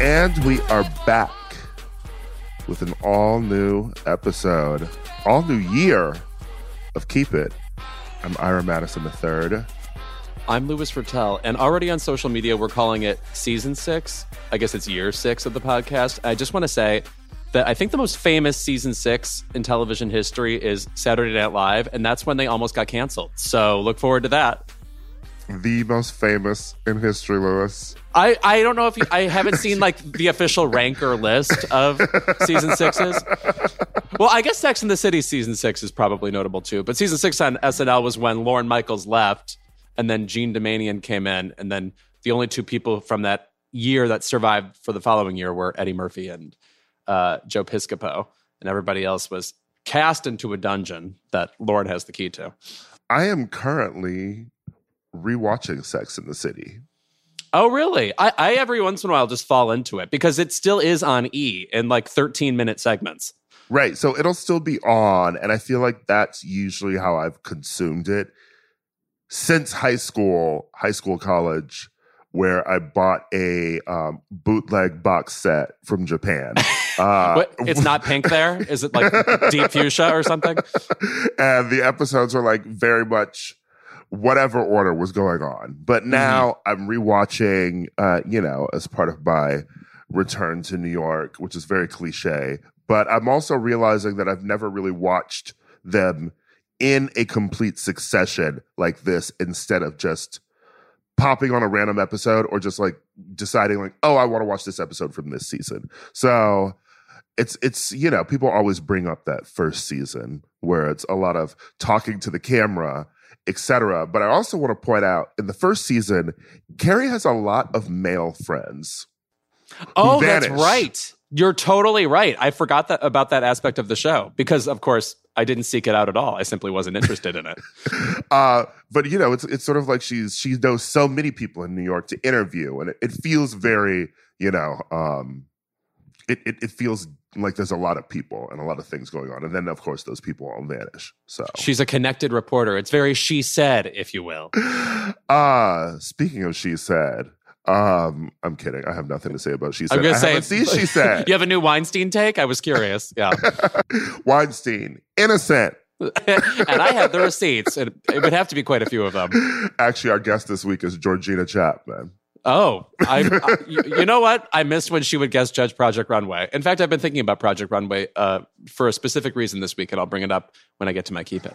And we are back with an all new episode, all new year of Keep It. I'm Ira Madison III. I'm Louis Virtel, and already on social media, we're calling it season six. I guess it's year six of the podcast. I just want to say that I think the most famous season six in television history is Saturday Night Live, and that's when they almost got canceled. So look forward to that. The most famous in history, Louis. I, I don't know if you, I haven't seen like the official ranker list of season sixes. Well, I guess Sex in the City season six is probably notable too. But season six on SNL was when Lorne Michaels left, and then Gene Doumanian came in, and then the only two people from that year that survived for the following year were Eddie Murphy and uh, Joe Piscopo, and everybody else was cast into a dungeon that Lorne has the key to. I am currently rewatching Sex in the City. Oh, really? I, I every once in a while just fall into it because it still is on E in like 13 minute segments. Right. So it'll still be on. And I feel like that's usually how I've consumed it since high school, high school, college, where I bought a um, bootleg box set from Japan. Uh, but it's not pink there? Is it like deep fuchsia or something? And the episodes are like very much whatever order was going on. But mm-hmm. now mm-hmm. I'm rewatching, uh, you know, as part of my return to New York, which is very cliche. But I'm also realizing that I've never really watched them in a complete succession like this instead of just popping on a random episode or just like deciding like oh i want to watch this episode from this season so it's it's you know people always bring up that first season where it's a lot of talking to the camera etc. But I also want to point out in the first season, Carrie has a lot of male friends. Oh, that's right. You're totally right. I forgot that about that aspect of the show because, of course, I didn't seek it out at all. I simply wasn't interested in it. uh, but you know, it's it's sort of like she's she knows so many people in New York to interview, and it, it feels very you know, um, it, it it feels like there's a lot of people and a lot of things going on. And then of course those people all vanish. So she's a connected reporter. It's very she said if you will. Uh speaking of she said um i'm kidding. I have nothing to say about she said. i'm gonna I say she said. You have a new weinstein take? I was curious. Yeah. Weinstein innocent. And I have the receipts, and it would have to be quite a few of them. Actually, our guest this week is Georgina Chapman. Oh, I, I, you know what? I missed when she would guest judge Project Runway. In fact, I've been thinking about Project Runway uh, for a specific reason this week, and I'll bring it up when I get to my keep it.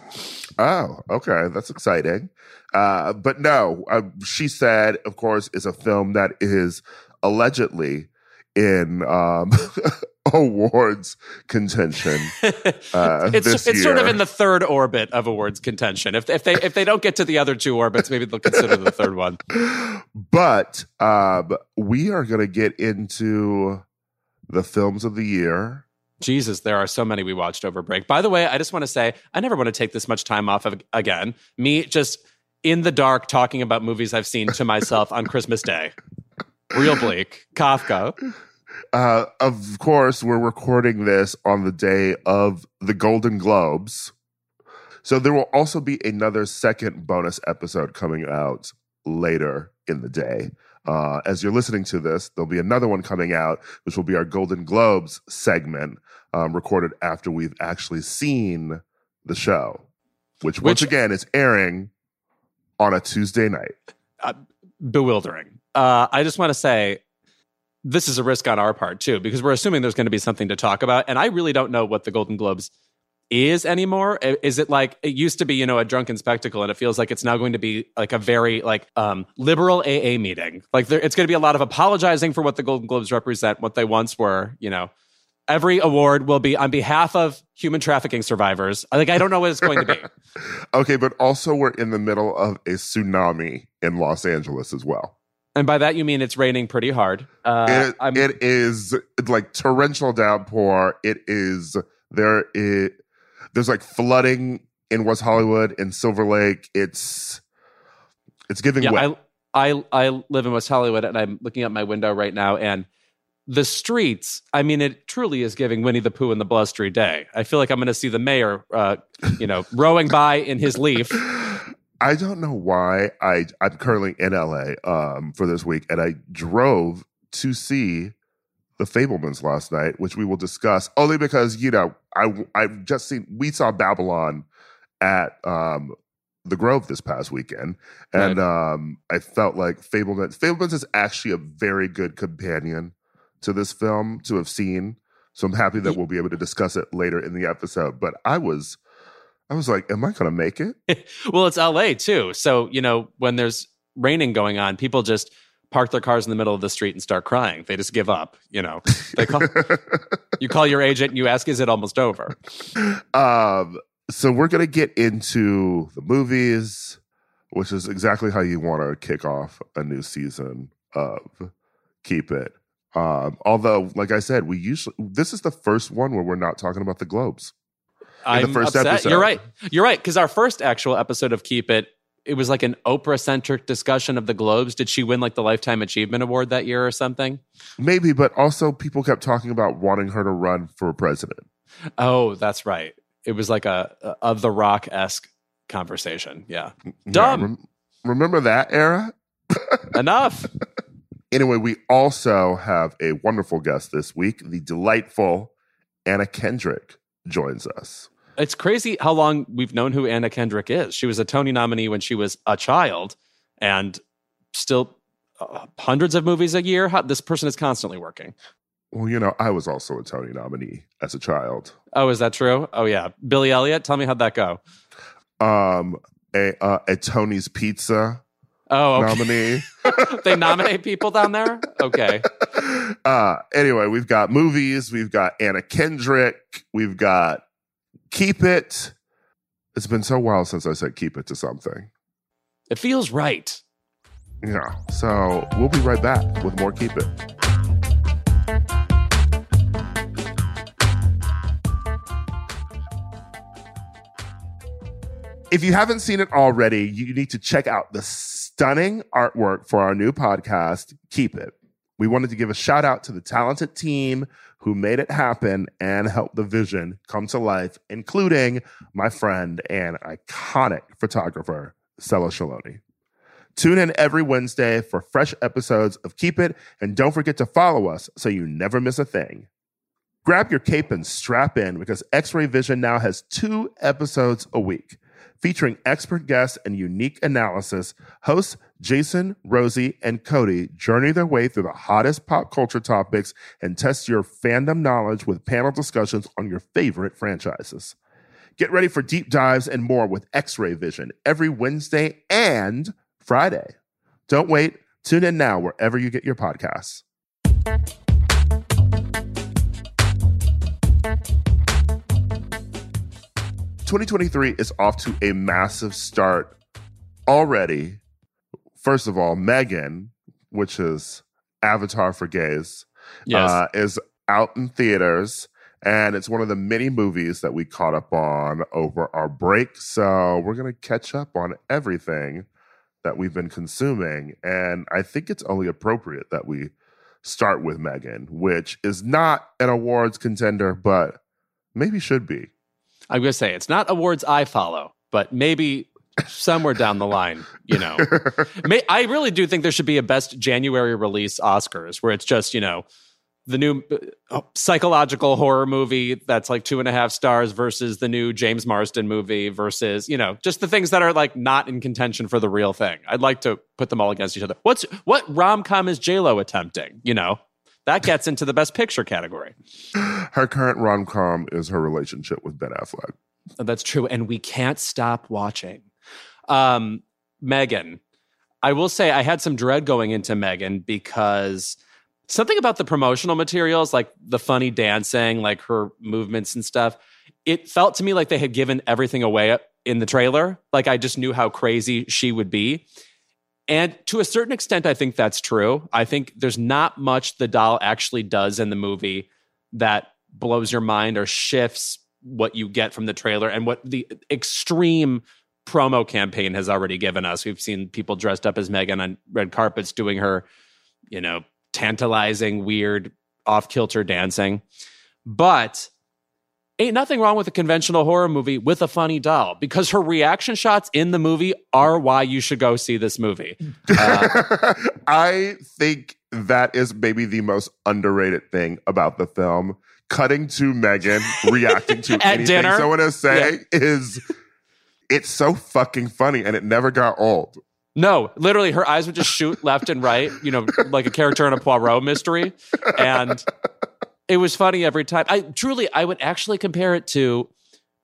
Oh, okay, that's exciting. Uh, but no, uh, she said, of course, is a film that is allegedly in um, awards contention. Uh, it's it's year. sort of in the third orbit of awards contention. If if they if they don't get to the other two orbits, maybe they'll consider the third one. But um, we are going to get into the films of the year. Jesus, there are so many we watched over break. By the way, I just want to say I never want to take this much time off of again. Me just in the dark talking about movies I've seen to myself on Christmas Day. Real bleak. Kafka. Uh, of course, we're recording this on the day of the Golden Globes. So there will also be another second bonus episode coming out later in the day. Uh, as you're listening to this, there'll be another one coming out, which will be our Golden Globes segment, um, recorded after we've actually seen the show, which, which once again is airing on a Tuesday night. Uh, bewildering. Uh, I just want to say this is a risk on our part too, because we're assuming there's going to be something to talk about. And I really don't know what the Golden Globes is anymore. Is it like it used to be, you know, a drunken spectacle, and it feels like it's now going to be like a very like um, liberal AA meeting. Like there, it's going to be a lot of apologizing for what the Golden Globes represent, what they once were, you know, Every award will be on behalf of human trafficking survivors. Like I don't know what it's going to be. okay, but also we're in the middle of a tsunami in Los Angeles as well. And by that you mean it's raining pretty hard. Uh, it, it is like torrential downpour. It is there. It there's like flooding in West Hollywood in Silver Lake. It's it's giving yeah, wet. I, I I live in West Hollywood and I'm looking out my window right now and the streets, I mean, it truly is giving Winnie the Pooh and the Blustery Day. I feel like I'm going to see the mayor, uh, you know, rowing by in his leaf. I don't know why I I'm currently in LA um, for this week, and I drove to see the Fabelmans last night, which we will discuss only because you know I I've just seen we saw Babylon at um, the Grove this past weekend, and right. um, I felt like Fabelmans Fabelmans is actually a very good companion to this film to have seen. So I'm happy that we'll be able to discuss it later in the episode. But I was I was like, am I going to make it? well, it's LA too. So, you know, when there's raining going on, people just park their cars in the middle of the street and start crying. They just give up, you know. They call, you call your agent and you ask, is it almost over? Um, so we're going to get into the movies, which is exactly how you want to kick off a new season of Keep It. Um, although, like I said, we usually this is the first one where we're not talking about the Globes. I'm the first upset. episode. You're right. You're right. Because our first actual episode of Keep It, it was like an Oprah centric discussion of the Globes. Did she win like the Lifetime Achievement Award that year or something? Maybe, but also people kept talking about wanting her to run for president. Oh, that's right. It was like a, a of the Rock esque conversation. Yeah, mm, dumb. Yeah, rem- remember that era? Enough. Anyway, we also have a wonderful guest this week. The delightful Anna Kendrick joins us. It's crazy how long we've known who Anna Kendrick is. She was a Tony nominee when she was a child and still uh, hundreds of movies a year. How, this person is constantly working. Well, you know, I was also a Tony nominee as a child. Oh, is that true? Oh, yeah. Billy Elliot, tell me how'd that go? Um, a, uh, a Tony's Pizza Oh, okay. nominee. they nominate people down there? Okay. Uh, anyway, we've got movies. We've got Anna Kendrick. We've got Keep It. It's been so while since I said keep it to something. It feels right. Yeah. So we'll be right back with more Keep It. If you haven't seen it already, you need to check out the stunning artwork for our new podcast, Keep It. We wanted to give a shout out to the talented team who made it happen and helped the vision come to life, including my friend and iconic photographer, Stella Shaloni. Tune in every Wednesday for fresh episodes of Keep It, and don't forget to follow us so you never miss a thing. Grab your cape and strap in because X Ray Vision now has two episodes a week featuring expert guests and unique analysis, hosts Jason, Rosie, and Cody journey their way through the hottest pop culture topics and test your fandom knowledge with panel discussions on your favorite franchises. Get ready for deep dives and more with X Ray Vision every Wednesday and Friday. Don't wait. Tune in now wherever you get your podcasts. 2023 is off to a massive start already. First of all, Megan, which is Avatar for gays, yes. uh, is out in theaters. And it's one of the many movies that we caught up on over our break. So we're going to catch up on everything that we've been consuming. And I think it's only appropriate that we start with Megan, which is not an awards contender, but maybe should be. I'm going to say it's not awards I follow, but maybe somewhere down the line, you know. May, I really do think there should be a best January release Oscars where it's just, you know, the new uh, psychological horror movie that's like two and a half stars versus the new James Marsden movie versus, you know, just the things that are like not in contention for the real thing. I'd like to put them all against each other. What's what rom com is JLo attempting? You know, that gets into the best picture category. Her current rom com is her relationship with Ben Affleck. That's true. And we can't stop watching. Um, Megan, I will say I had some dread going into Megan because something about the promotional materials, like the funny dancing, like her movements and stuff. It felt to me like they had given everything away in the trailer. Like I just knew how crazy she would be. And to a certain extent, I think that's true. I think there's not much the doll actually does in the movie that blows your mind or shifts what you get from the trailer and what the extreme promo campaign has already given us. We've seen people dressed up as Megan on red carpets doing her, you know, tantalizing, weird, off kilter dancing. But ain't nothing wrong with a conventional horror movie with a funny doll because her reaction shots in the movie are why you should go see this movie. Uh, I think that is maybe the most underrated thing about the film. Cutting to Megan reacting to At anything dinner? someone is saying is it's so fucking funny and it never got old. No, literally, her eyes would just shoot left and right, you know, like a character in a Poirot mystery. And it was funny every time. I truly, I would actually compare it to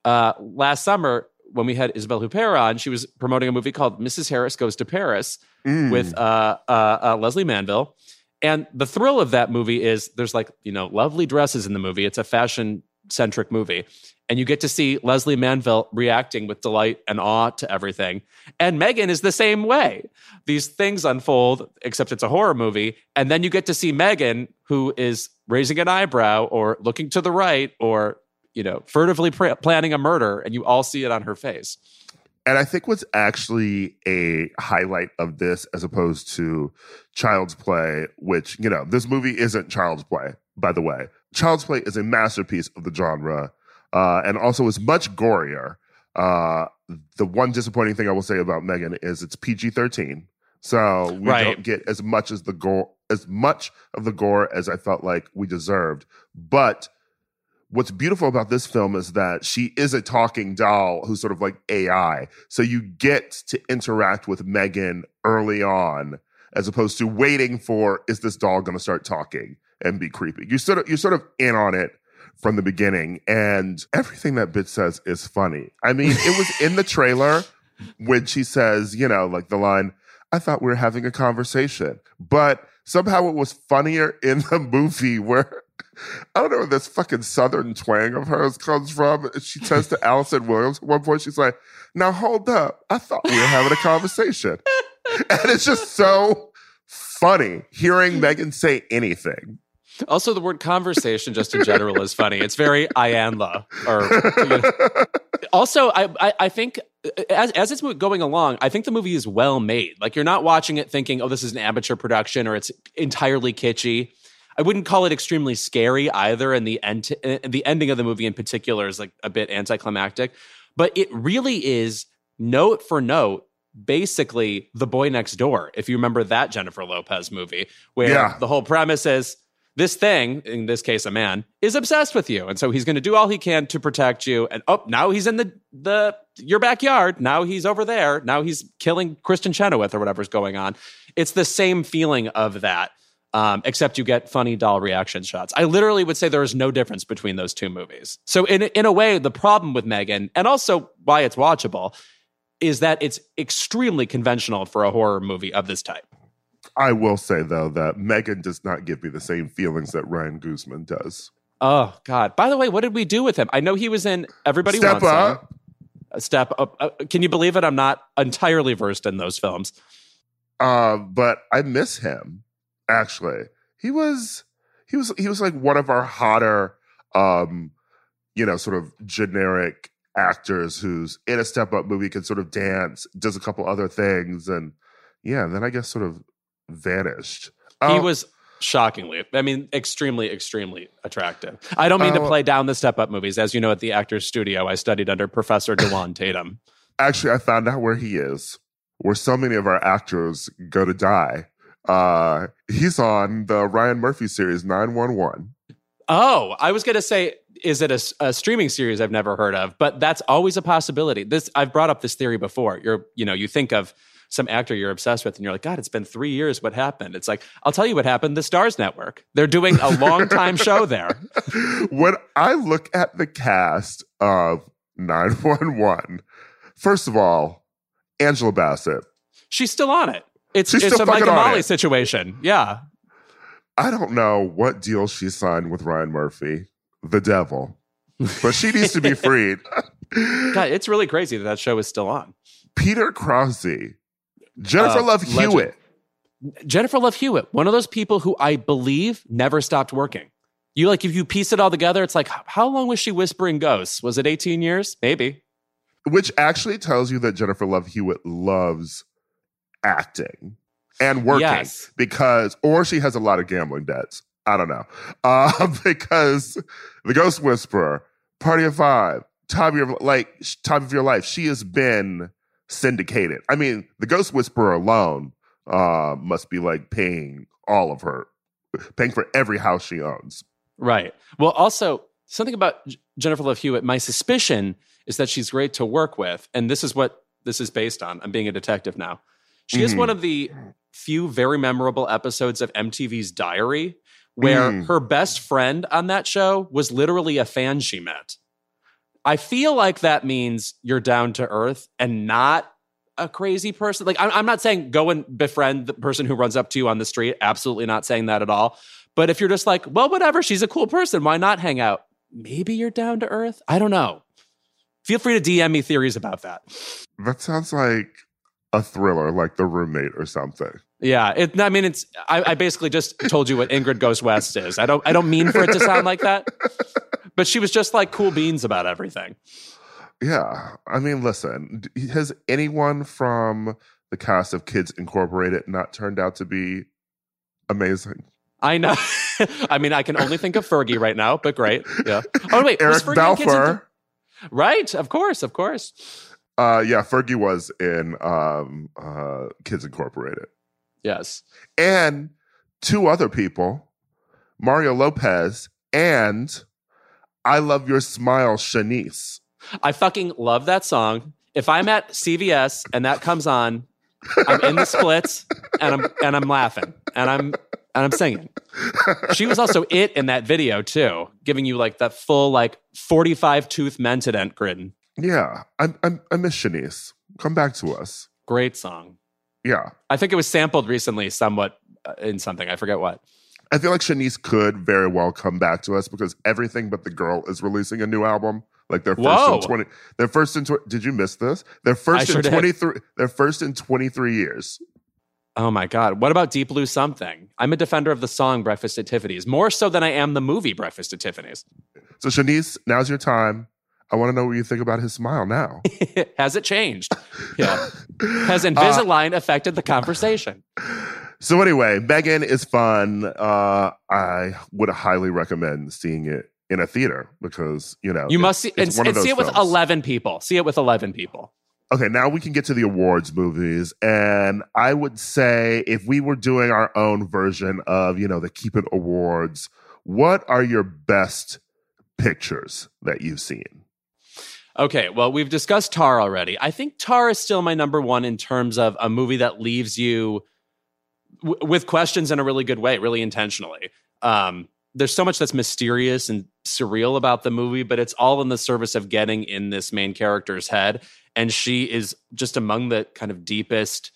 uh, last summer when we had Isabelle Huppert on. She was promoting a movie called Mrs. Harris Goes to Paris Mm. with uh, uh, uh, Lesley Manville. And the thrill of that movie is there's like, you know, lovely dresses in the movie. It's a fashion centric movie. And you get to see Lesley Manville reacting with delight and awe to everything. And Megan is the same way. These things unfold, except it's a horror movie. And then you get to see Megan, who is raising an eyebrow or looking to the right or, you know, furtively pr- planning a murder. And you all see it on her face. And I think what's actually a highlight of this, as opposed to Child's Play, which, you know, this movie isn't Child's Play, by the way. Child's Play is a masterpiece of the genre uh, and also is much gorier. Uh, the one disappointing thing I will say about Megan is it's PG 13. So we Right. don't get as much as the gore, as much of the gore as I felt like we deserved. But what's beautiful about this film is that she is a talking doll who's sort of like AI. So you get to interact with Megan early on, as opposed to waiting for is this doll going to start talking and be creepy. You sort of you're sort of in on it from the beginning, and everything that bitch says is funny. I mean, it was in the trailer when she says, you know, like the line, "I thought we were having a conversation," but somehow it was funnier in the movie where I don't know where this fucking southern twang of hers comes from. She says to Allison Williams at one point, she's like, Now hold up. I thought we were having a conversation. and it's just so funny hearing Megan say anything. Also, the word conversation, just in general, is funny. It's very Iyanla. Or you know. also, I, I I think as as it's going along, I think the movie is well made. Like you're not watching it thinking, "Oh, this is an amateur production," or it's entirely kitschy. I wouldn't call it extremely scary either, and the end the ending of the movie in particular is like a bit anticlimactic. But it really is note for note basically the boy next door if you remember that jennifer lopez movie where Yeah. the whole premise is this thing in this case a man is obsessed with you and so he's going to do all he can to protect you and oh now he's in the the your backyard now he's over there now he's killing kristin chenoweth or whatever's going on it's the same feeling of that um, except you get funny doll reaction shots. I literally would say there is no difference between those two movies. So in in a way, the problem with Megan, and also why it's watchable, is that it's extremely conventional for a horror movie of this type. I will say, though, that Megan does not give me the same feelings that Ryan Guzman does. Oh God! By the way, what did we do with him? I know he was in Everybody Step Wants up. A Step up. Uh, can you believe it? I'm not entirely versed in those films. Uh, but I miss him. Actually, he was he was he was like one of our hotter, um, you know, sort of generic actors who's in a step up movie can sort of dance, does a couple other things, and yeah, and then I guess sort of vanished. He Oh, was shockingly, I mean, extremely, extremely attractive. I don't mean to Oh. play down the step up movies. As you know, at the Actors Studio, I studied under Professor Dewan Tatum. actually I found out where he is, where so many of our actors go to die. Uh, he's on the Ryan Murphy series Nine One One. Oh, I was going to say, is it a streaming series I've never heard of? But that's always a possibility. This I've brought up this theory before. You're, you know, you think of some actor you're obsessed with, and you're like, God, it's been three years. What happened? It's like, I'll tell you what happened. The Stars Network. They're doing a long time show there. when I look at the cast of 911, first of all, Angela Bassett. She's still on it. It's She's it's a Mike and Molly it. situation. Yeah. I don't know what deal she signed with Ryan Murphy, the devil, but she needs to be freed. God, it's really crazy that that show is still on. Peter Krause, Jennifer Uh, Love legend. Hewitt. Jennifer Love Hewitt, one of those people who I believe never stopped working. You like if you piece it all together, it's like how long was she whispering ghosts? Was it 18 years? Maybe. which actually tells you that Jennifer Love Hewitt loves acting and working Yes. because, or she has a lot of gambling debts. I don't know. Uh, because The Ghost Whisperer, Party of Five, Time of Your, like, Time of Your Life, she has been syndicated. I mean, The Ghost Whisperer alone uh, must be like paying all of her, paying for every house she owns. Right. Well, also something about Jennifer Love Hewitt. My suspicion is that she's great to work with, and this is what this is based on. I'm being a detective now. She is Mhm. one of the few very memorable episodes of MTV's Diary, where Mm. her best friend on that show was literally a fan she met. I feel like that means you're down to earth and not a crazy person. Like, I'm, I'm not saying go and befriend the person who runs up to you on the street. Absolutely not saying that at all. But if you're just like, well, whatever, she's a cool person, why not hang out? Maybe you're down to earth. I don't know. Feel free to DM me theories about that. That sounds like a thriller, like The Roommate or something. Yeah, it, I mean, it's. I, I basically just told you what Ingrid Goes West is. I don't. I don't mean for it to sound like that, but she was just like cool beans about everything. Yeah. I mean, listen, has anyone from the cast of Kids Incorporated not turned out to be amazing? I know. I mean, I can only think of Fergie right now, but great. Yeah. Oh wait, was Eric Kids in- Right. Of course. Of course. Uh, yeah, Fergie was in um, uh, Kids Incorporated. Yes. And two other people, Mario Lopez and I Love Your Smile, Shanice. I fucking love that song. If I'm at CVS and that comes on, I'm in the splits and I'm and I'm laughing and I'm and I'm singing. She was also it in that video too, giving you like that full like 45 tooth Mentadent grin. Yeah, I'm, I'm I miss Shanice. Come back to us. Great song. Yeah. I think it was sampled recently somewhat uh, in something. I forget what. I feel like Shanice could very well come back to us because everything but the girl is releasing a new album. Like their first Whoa. in twenty, their first in tw- did you miss this? Their first sure in did. twenty three, their first in twenty three years. Oh my God. What about Deep Blue Something? I'm a defender of the song Breakfast at Tiffany's, more so than I am the movie Breakfast at Tiffany's. So Shanice, now's your time. I want to know what you think about his smile now. Has it changed? Yeah. Has Uh, Invisalign affected the conversation? so anyway, Megan is fun. Uh, I would highly recommend seeing it in a theater because you know You it- must see, and, it's one of and see it with films. 11 people. See it with 11 people. okay, now we can get to the awards movies. And I would say if we were doing our own version of, you know, the Keep It Awards, what are your best pictures that you've seen? Okay, well, we've discussed Tar already. I think Tar is still my number one in terms of a movie that leaves you w- with questions in a really good way, really intentionally. Um, there's so much that's mysterious and surreal about the movie, but it's all in the service of getting in this main character's head. And she is just among the kind of deepest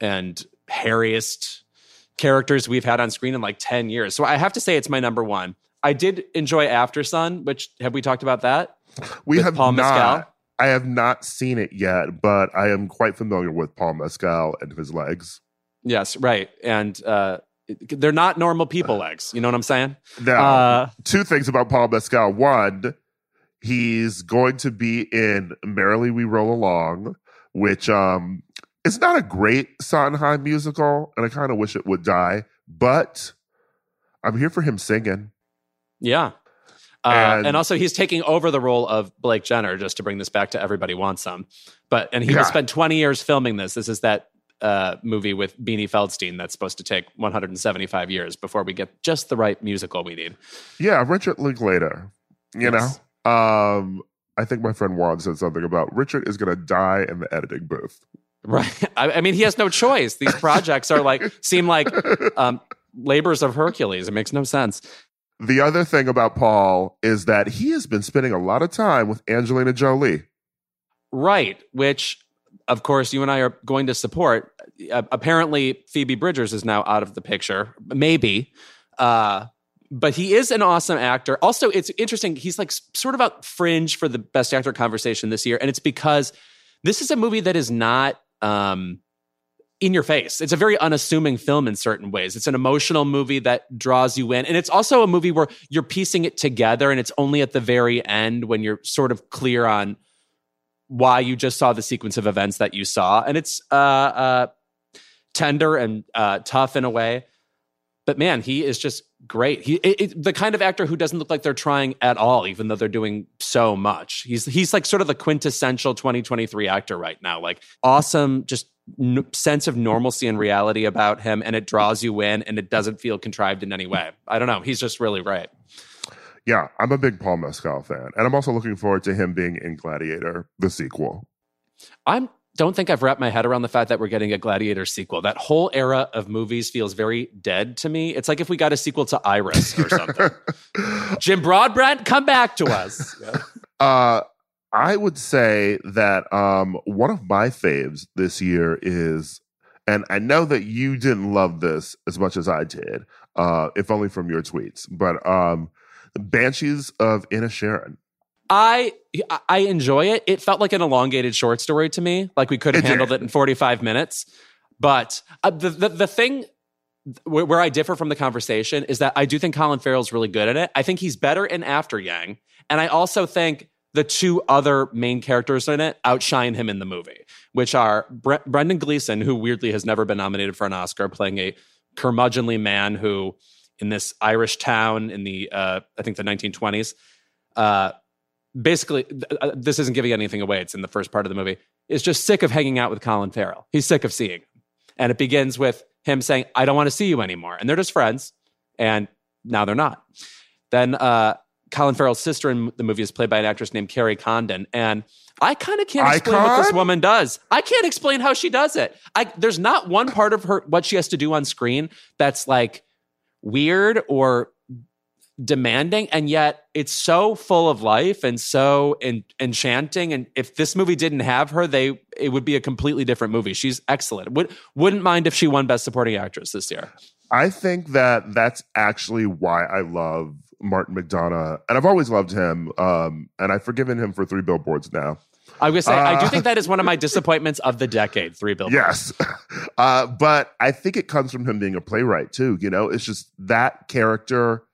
and hairiest characters we've had on screen in like 10 years. So I have to say it's my number one. I did enjoy Aftersun, which have we talked about that? We have Paul not. Mescal? I have not seen it yet, but I am quite familiar with Paul Mescal and his legs. Yes, right. And uh, they're not normal people legs. You know what I'm saying? Now, Uh, two things about Paul Mescal. One, he's going to be in Merrily We Roll Along, which um is not a great Sondheim musical, and I kind of wish it would die, but I'm here for him singing. yeah. Uh, And- and, also, he's taking over the role of Blake Jenner, just to bring this back to Everybody Wants Some. But and he Yeah. will spend 20 years filming this. This is that uh, movie with Beanie Feldstein that's supposed to take 175 years before we get just the right musical we need. Yeah, Richard Linklater. You Yes. know, um, I think my friend Juan said something about Richard is going to die in the editing booth. Right. I, I mean, he has no choice. These projects are like seem like um, labors of Hercules. It makes no sense. The other thing about Paul is that he has been spending a lot of time with Angelina Jolie. Right, which of course you and I are going to support. Uh, apparently Phoebe Bridgers is now out of the picture. Maybe. Uh, but he is an awesome actor. Also, it's interesting. He's like sort of out fringe for the best actor conversation this year. And it's because this is a movie that is not um, in your face. It's a very unassuming film in certain ways. It's an emotional movie that draws you in. And it's also a movie where you're piecing it together. And it's only at the very end when you're sort of clear on why you just saw the sequence of events that you saw. And it's uh, uh, tender and uh, tough in a way. But man, he is just great. He it, it, the kind of actor who doesn't look like they're trying at all, even though they're doing so much. He's he's like sort of the quintessential 2023 actor right now. Like awesome, just n- sense of normalcy and reality about him, and it draws you in, and it doesn't feel contrived in any way. I don't know. He's just really right. Yeah, I'm a big Paul Mescal fan, and I'm also looking forward to him being in Gladiator, the sequel. I'm don't think I've wrapped my head around the fact that we're getting a Gladiator sequel. That whole era of movies feels very dead to me. It's like if we got a sequel to Iris or something. Jim Broadbent, come back to us. Yeah. Uh, I would say that um, one of my faves this year is, and I know that you didn't love this as much as I did, uh, if only from your tweets, but um, Banshees of Inisherin. I I enjoy it. It felt like an elongated short story to me. Like we could have handled it in 45 minutes. But uh, the, the the thing where, where I differ from the conversation is that I do think Colin Farrell's really good at it. I think he's better in After Yang, and I also think the two other main characters in it outshine him in the movie, which are Bre- Brendan Gleeson, who weirdly has never been nominated for an Oscar, playing a curmudgeonly man who, in this Irish town in the uh, I think the 1920s, uh, basically uh, this isn't giving anything away. It's in the first part of the movie. Is just sick of hanging out with Colin Farrell. He's sick of seeing him, and it begins with him saying, "I don't want to see you anymore," and they're just friends, and now they're not. Then uh, Colin Farrell's sister in the movie is played by an actress named Kerry Condon, and I kind of can't explain Icon? what this woman does. I can't explain how she does it. I, there's not one part of her what she has to do on screen that's like weird or demanding, and yet it's so full of life and so en- enchanting. And if this movie didn't have her, they it would be a completely different movie. She's excellent. Would wouldn't mind if she won Best Supporting Actress this year. I think that that's actually why I love Martin McDonagh and I've always loved him. Um, and I've forgiven him for three billboards now. I was say uh, I do think that is one of my disappointments of the decade. Three billboards. Yes, uh, but I think it comes from him being a playwright too. You know, it's just that character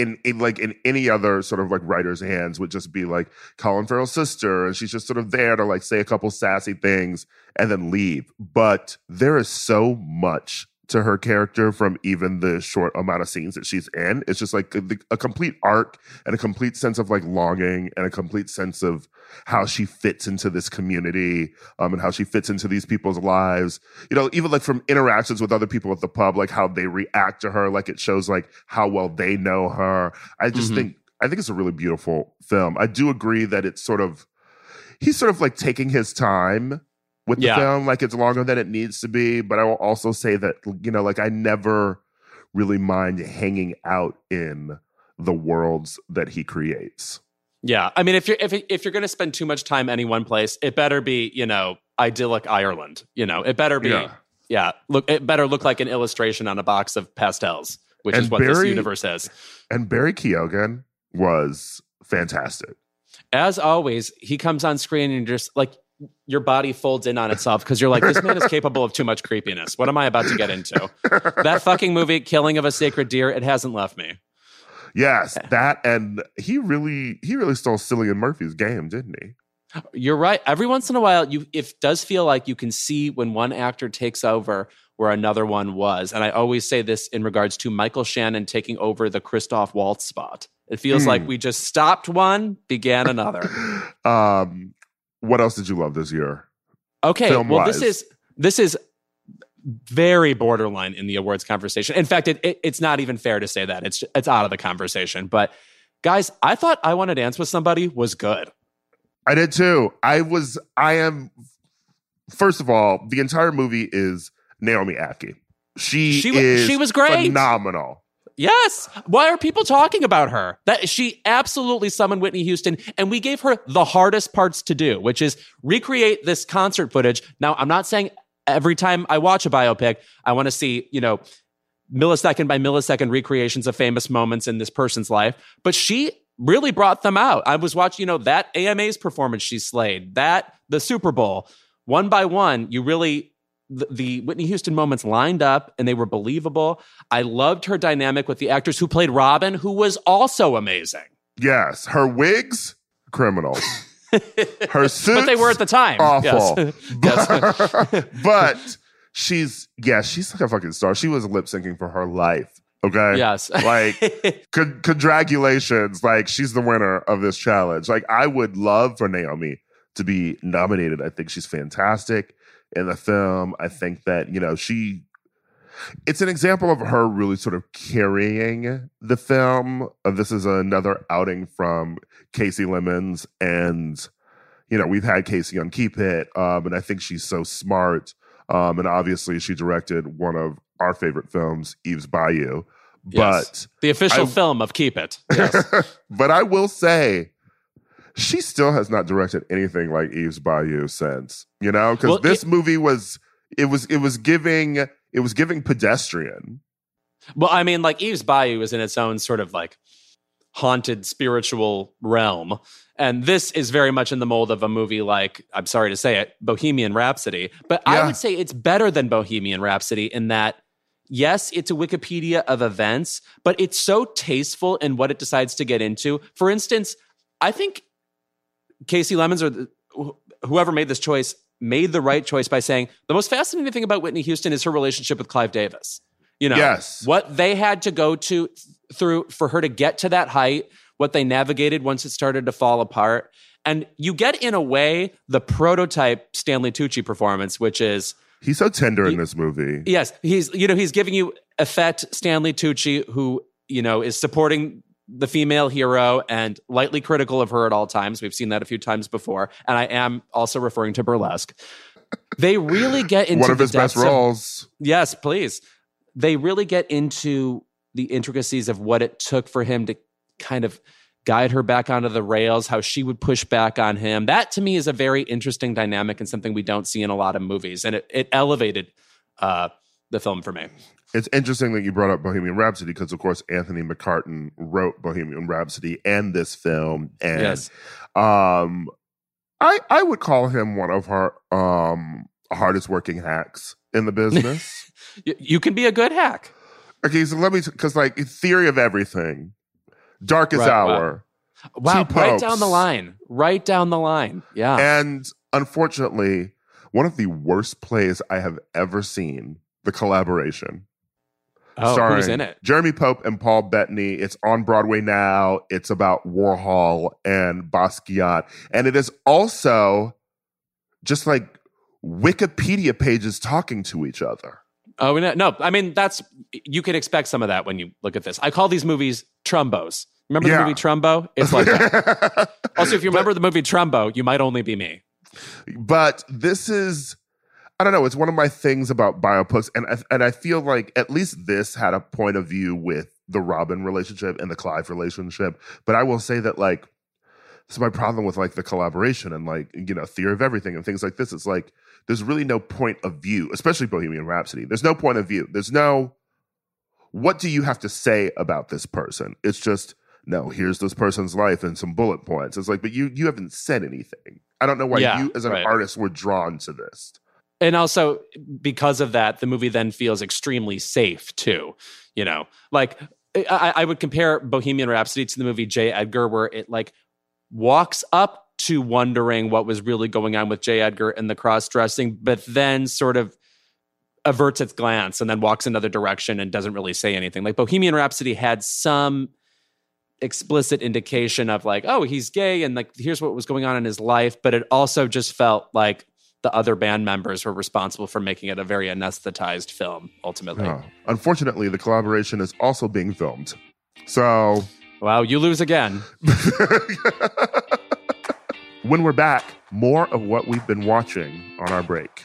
in, in like in any other sort of like writer's hands would just be like Colin Farrell's sister, and she's just sort of there to like say a couple sassy things and then leave. But there is so much to her character from even the short amount of scenes that she's in. It's just like a, a, complete arc and a complete sense of like longing and a complete sense of how she fits into this community um, and how she fits into these people's lives. You know, even like from interactions with other people at the pub, like how they react to her, like it shows like how well they know her. I just mm-hmm. think I think it's a really beautiful film. I do agree that it's sort of he's sort of like taking his time with the film. Like it's longer than it needs to be. But I will also say that, you know, like I never really mind hanging out in the worlds that he creates. Yeah, I mean, if you're if if you're going to spend too much time any one place, it better be you know idyllic Ireland. You know, it better be yeah. yeah look, it better look like an illustration on a box of pastels, which and is what Barry, this universe is. And Barry Keoghan was fantastic. As always, he comes on screen and just like your body folds in on itself because you're like, this man is capable of too much creepiness. What am I about to get into? that fucking movie, Killing of a Sacred Deer, it hasn't left me. Yes, that and he really he really stole Cillian Murphy's game, didn't he? You're right. Every once in a while, you it does feel like you can see when one actor takes over where another one was. And I always say this in regards to Michael Shannon taking over the Christoph Waltz spot. It feels mm. like we just stopped one, began another. um, what else did you love this year? Okay, Film-wise? well, this is this is very borderline in the awards conversation. In fact, it, it, it's not even fair to say that it's it's out of the conversation. But guys, I thought I Want to Dance with Somebody was good. I did too. I was. I am. First of all, the entire movie is Naomi Ackie. She, she is she was great, phenomenal. Yes. Why are people talking about her? That she absolutely summoned Whitney Houston and we gave her the hardest parts to do, which is recreate this concert footage. Now, I'm not saying every time I watch a biopic, I want to see, you know, millisecond by millisecond recreations of famous moments in this person's life. But she really brought them out. I was watching, you know, that AMA's performance she slayed, that the Super Bowl, one by one, you really the, the, Whitney Houston moments lined up and they were believable. I loved her dynamic with the actress who played Robin, who was also amazing. Yes, her wigs, criminal. her suits, but they were at the time. awful. Yes. yes. but she's yeah, she's like a fucking star. She was lip syncing for her life. Okay. Yes. like, con- congratulations. Like, she's the winner of this challenge. Like, I would love for Naomi to be nominated. I think she's fantastic in the film. I think that, you know, she, it's an example of her really sort of carrying the film. Uh, this is another outing from Kasi Lemmons, And, you know, we've had Kasi on Keep It. Um, and I think she's so smart. Um, and obviously, she directed one of our favorite films, Eve's Bayou. But yes. the official I, film of Keep It. Yes. but I will say, she still has not directed anything like Eve's Bayou since. You know, because well, this it, movie was it was it was giving it was giving pedestrian. Well, I mean, like Eve's Bayou is in its own sort of like haunted spiritual realm. And this is very much in the mold of a movie like, I'm sorry to say it, Bohemian Rhapsody. But yeah. I would say it's better than Bohemian Rhapsody in that, yes, it's a Wikipedia of events, but it's so tasteful in what it decides to get into. For instance, I think Kasi Lemmons or the, whoever made this choice made the right choice by saying the most fascinating thing about Whitney Houston is her relationship with Clive Davis. You know, yes. what they had to go to through for her to get to that height, what they navigated once it started to fall apart. And you get in a way the prototype Stanley Tucci performance, which is He's so tender he, in this movie. Yes. He's you know, he's giving you effect Stanley Tucci, who, you know, is supporting the female hero and lightly critical of her at all times. We've seen that a few times before. And I am also referring to burlesque. They really get into one of his best roles. Of, yes, please they really get into the intricacies of what it took for him to kind of guide her back onto the rails, how she would push back on him. That to me is a very interesting dynamic and something we don't see in a lot of movies. And it, it elevated uh, the film for me. It's interesting that you brought up Bohemian Rhapsody because, of course, Anthony McCarten wrote Bohemian Rhapsody and this film. And yes. um, I, I would call him one of our um, hardest working hacks in the business. you can be a good hack. Okay, so let me because like theory of everything, darkest right, hour. Wow, wow right down the line, right down the line. Yeah, and unfortunately, one of the worst plays I have ever seen. The collaboration. Oh, starring who's in it? Jeremy Pope and Paul Bettany. It's on Broadway now. It's about Warhol and Basquiat, and it is also just like Wikipedia pages talking to each other. Oh no, no! I mean, that's you could expect some of that when you look at this. I call these movies Trumbos. Remember yeah. the movie Trumbo? It's like that. also, if you remember but, the movie Trumbo, you might only be me. But this is, I don't know. It's one of my things about biopics, and I, and I feel like at least this had a point of view with the Robin relationship and the Clive relationship. But I will say that like, this is my problem with like the collaboration and like you know theory of everything and things like this. It's like there's really no point of view, especially Bohemian Rhapsody. There's no point of view. There's no, what do you have to say about this person? It's just, no, here's this person's life and some bullet points. It's like, but you you haven't said anything. I don't know why yeah, you as an right. artist were drawn to this. And also because of that, the movie then feels extremely safe too. You know, like I, I would compare Bohemian Rhapsody to the movie J. Edgar, where it like walks up to wondering what was really going on with J. Edgar and the cross dressing, but then sort of averts its glance and then walks another direction and doesn't really say anything. Like Bohemian Rhapsody had some explicit indication of like, oh, he's gay and like here's what was going on in his life, but it also just felt like the other band members were responsible for making it a very anesthetized film ultimately. Oh. Unfortunately, the collaboration is also being filmed. So, wow, you lose again. When we're back, more of what we've been watching on our break.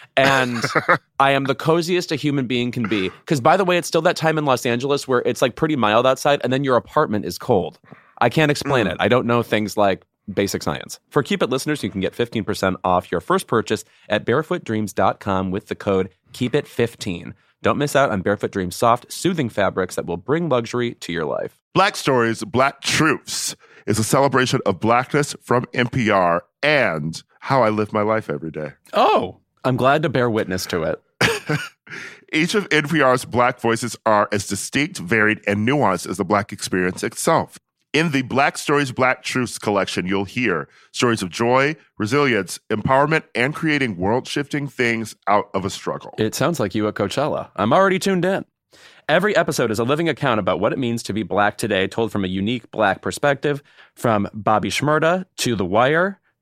And I am the coziest a human being can be. Because, by the way, it's still that time in Los Angeles where it's like pretty mild outside and then your apartment is cold. I can't explain mm. it. I don't know things like basic science. For Keep It listeners, you can get 15% off your first purchase at barefootdreams.com with the code Keep It 15. Don't miss out on Barefoot Dreams soft, soothing fabrics that will bring luxury to your life. Black Stories, Black Truths is a celebration of blackness from NPR and how I live my life every day. Oh, I'm glad to bear witness to it. Each of NPR's Black voices are as distinct, varied, and nuanced as the Black experience itself. In the Black Stories, Black Truths collection, you'll hear stories of joy, resilience, empowerment, and creating world shifting things out of a struggle. It sounds like you at Coachella. I'm already tuned in. Every episode is a living account about what it means to be black today, told from a unique black perspective. From Bobby Shmurda to The Wire,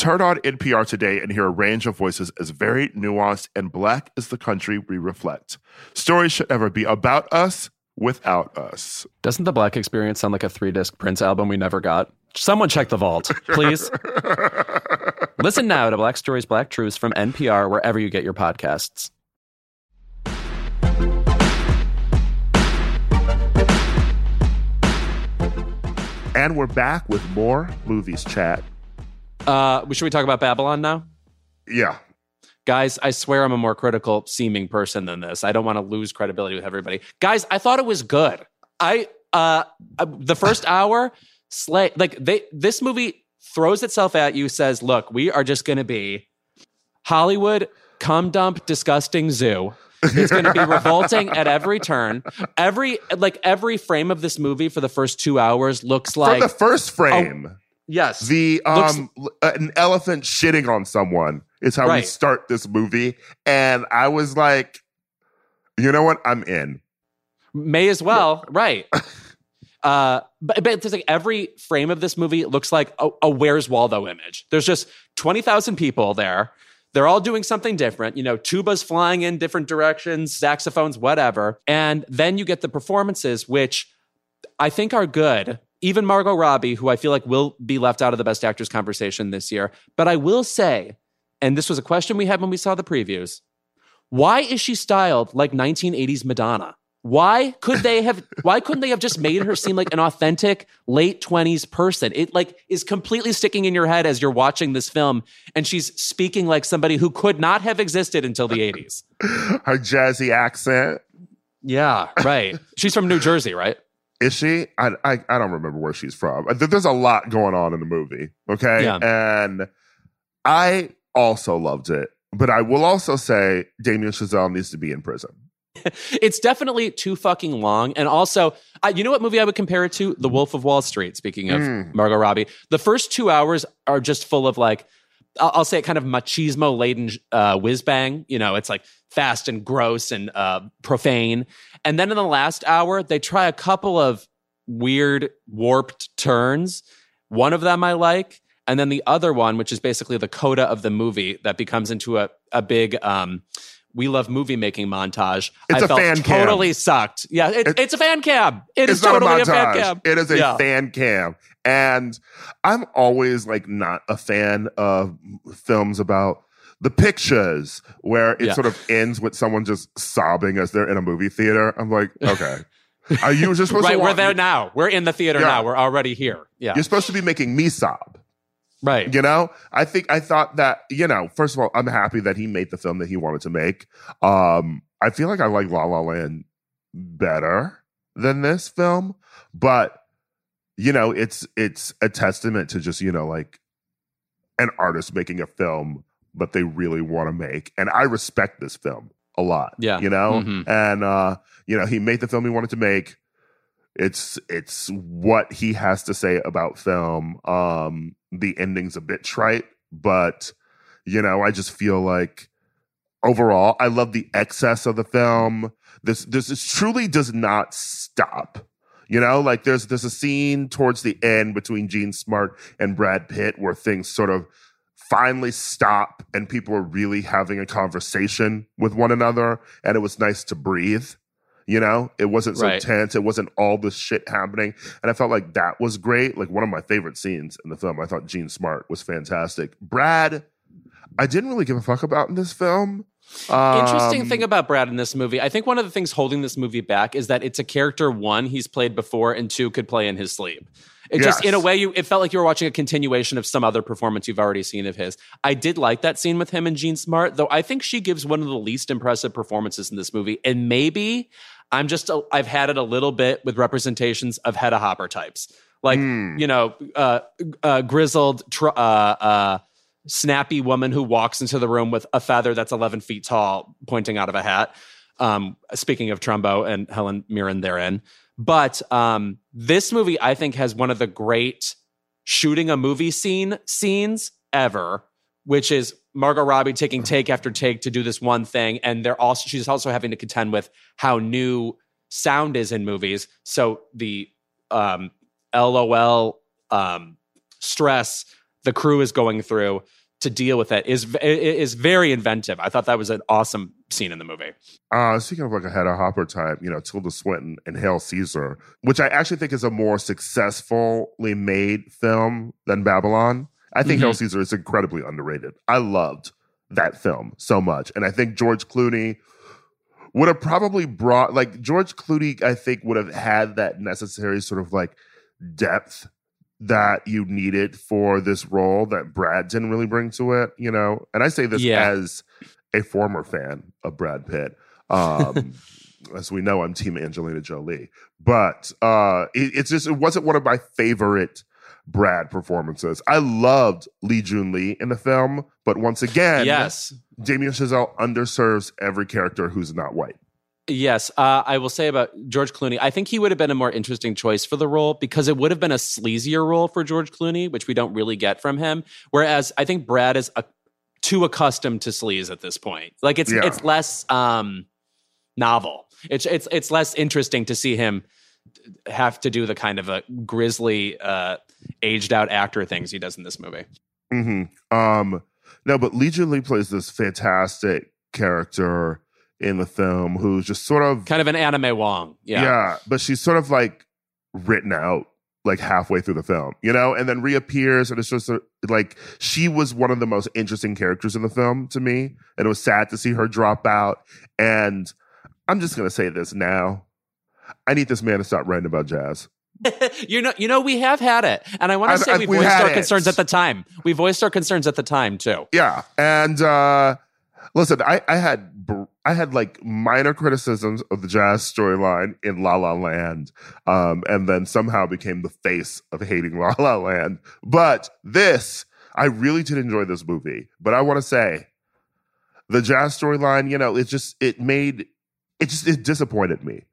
Turn on NPR today and hear a range of voices as varied, nuanced, and Black as the country we reflect. Stories should never be about us without us. Doesn't the black experience sound like a three disc Prince album we never got? Someone check the vault, please. Listen now to Black Stories, Black Truths from NPR wherever you get your podcasts. And we're back with more movies chat. Uh, should we talk about Babylon now? Yeah. Guys, I swear I'm a more critical seeming person than this. I don't want to lose credibility with everybody. Guys, I thought it was good. I uh the first hour slay like they this movie throws itself at you says, "Look, we are just going to be Hollywood cum dump disgusting zoo." It's going to be revolting at every turn. Every like every frame of this movie for the first 2 hours looks like From the first frame, yes. the um l- an elephant shitting on someone is how we start this movie. And I was like, you know what? I'm in. May as well, right? Uh, but, but it's like every frame of this movie looks like a, a Where's Waldo image. There's just twenty thousand people there. They're all doing something different. You know, tubas flying in different directions, saxophones, whatever. And then you get the performances, which I think are good. Even Margot Robbie, who I feel like will be left out of the Best Actress conversation this year. But I will say, and this was a question we had when we saw the previews. Why is she styled like 1980s Madonna? Why could they have why couldn't they have just made her seem like an authentic late 20s person? It like is completely sticking in your head as you're watching this film and she's speaking like somebody who could not have existed until the 80s. Her jazzy accent. Yeah, right. She's from New Jersey, right? Is she? I, I I don't remember where she's from. There's a lot going on in the movie. Okay, Yeah. and I also loved it, but I will also say Damien Chazelle needs to be in prison. It's definitely too fucking long. And also, I, you know what movie I would compare it to? The Wolf of Wall Street, speaking of Mm. Margot Robbie. The first two hours are just full of like, I'll, say it kind of machismo laden uh, whiz bang. You know, it's like fast and gross and uh, profane. And then in the last hour, they try a couple of weird, warped turns. One of them I like. And then the other one, which is basically the coda of the movie that becomes into a, a big um, we love movie making montage. It's I a felt fan cam. totally sucked. Yeah, it, It- it's a fan cam. It it's is totally a a, fan cam. It is a Yeah. fan cam. And I'm always like not a fan of films about the pictures where it Yeah. sort of ends with someone just sobbing as they're in a movie theater. I'm like, okay. Are you just supposed Right, to Right, we're there now. We're in the theater Yeah. now. We're already here. Yeah, You're supposed to be making me sob. Right. You know, I think I thought that, you know, first of all, I'm happy that he made the film that he wanted to make. Um, I feel like I like La La Land better than this film, but you know, it's it's a testament to just, you know, like an artist making a film that they really want to make. And I respect this film a lot. Yeah. You know? Mhm. And uh, you know, he made the film he wanted to make. It's it's what he has to say about film. Um, the ending's a bit trite, but you know, I just feel like overall, I love the excess of the film. This this is truly does not stop. You know, like there's there's a scene towards the end between Jean Smart and Brad Pitt where things sort of finally stop and people are really having a conversation with one another and it was nice to breathe. You know, it wasn't so Right. tense. It wasn't all this shit happening. And I felt like that was great. Like one of my favorite scenes in the film. I thought Jean Smart was fantastic. Brad, I didn't really give a fuck about in this film. Interesting Um, thing about Brad in this movie, I think one of the things holding this movie back is that it's a character one he's played before and two could play in his sleep. It just in a way you it felt like you were watching a continuation of some other performance you've already seen of his. I did like that scene with him and Jean Smart, though I think she gives one of the least impressive performances in this movie. And maybe I'm just a, I've had it a little bit with representations of Hedda Hopper types. Like, Hmm. you know, uh, uh, grizzled tr- uh, uh, snappy woman who walks into the room with a feather that's 11 feet tall pointing out of a hat. Um, speaking of Trumbo and Helen Mirren therein. But um, this movie, I think, has one of the great shooting a movie scene scenes ever, which is Margot Robbie taking take after take to do this one thing. And they're also she's also having to contend with how new sound is in movies. So the um, LOL um, stress the crew is going through to deal with it is is very inventive. I thought that was an awesome scene in the movie. Uh, speaking of like a Hedda Hopper type, you know, Tilda Swinton and Hail Caesar, which I actually think is a more successfully made film than Babylon. I think Mhm. Hail Caesar is incredibly underrated. I loved that film so much. And I think George Clooney would have probably brought, like, George Clooney, I think, would have had that necessary sort of like depth that you needed for this role that Brad didn't really bring to it, you know? And I say this Yeah. as a former fan of Brad Pitt. Um, as we know, I'm Team Angelina Jolie, but uh, it, it's just it wasn't one of my favorite Brad performances. I loved Li Jun Li in the film, but once again, yes. Damien Chazelle underserves every character who's not white. Yes, uh, I will say about George Clooney. I think he would have been a more interesting choice for the role because it would have been a sleazier role for George Clooney, which we don't really get from him. Whereas I think Brad is a, too accustomed to sleaze at this point. Like it's Yeah. it's less um, novel. It's it's it's less interesting to see him have to do the kind of a grisly, uh, aged out actor things he does in this movie. hmm Um, no, but Li Jun Li plays this fantastic character in the film who's just sort of Kind of an Anna May Wong. Yeah. Yeah. but she's sort of like written out like halfway through the film, you know, and then reappears, and it's just a, like she was one of the most interesting characters in the film to me, and it was sad to see her drop out. And I'm just gonna say this now: I need this man to stop writing about jazz. you know, you know, we have had it, and I want to say I've- we voiced our it. concerns at the time. We voiced our concerns at the time too. Yeah, and uh listen, I I had I had like minor criticisms of the jazz storyline in La La Land, um, and then somehow became the face of hating La La Land. But this, I really did enjoy this movie. But I want to say, the jazz storyline, you know, it just it made it just it disappointed me.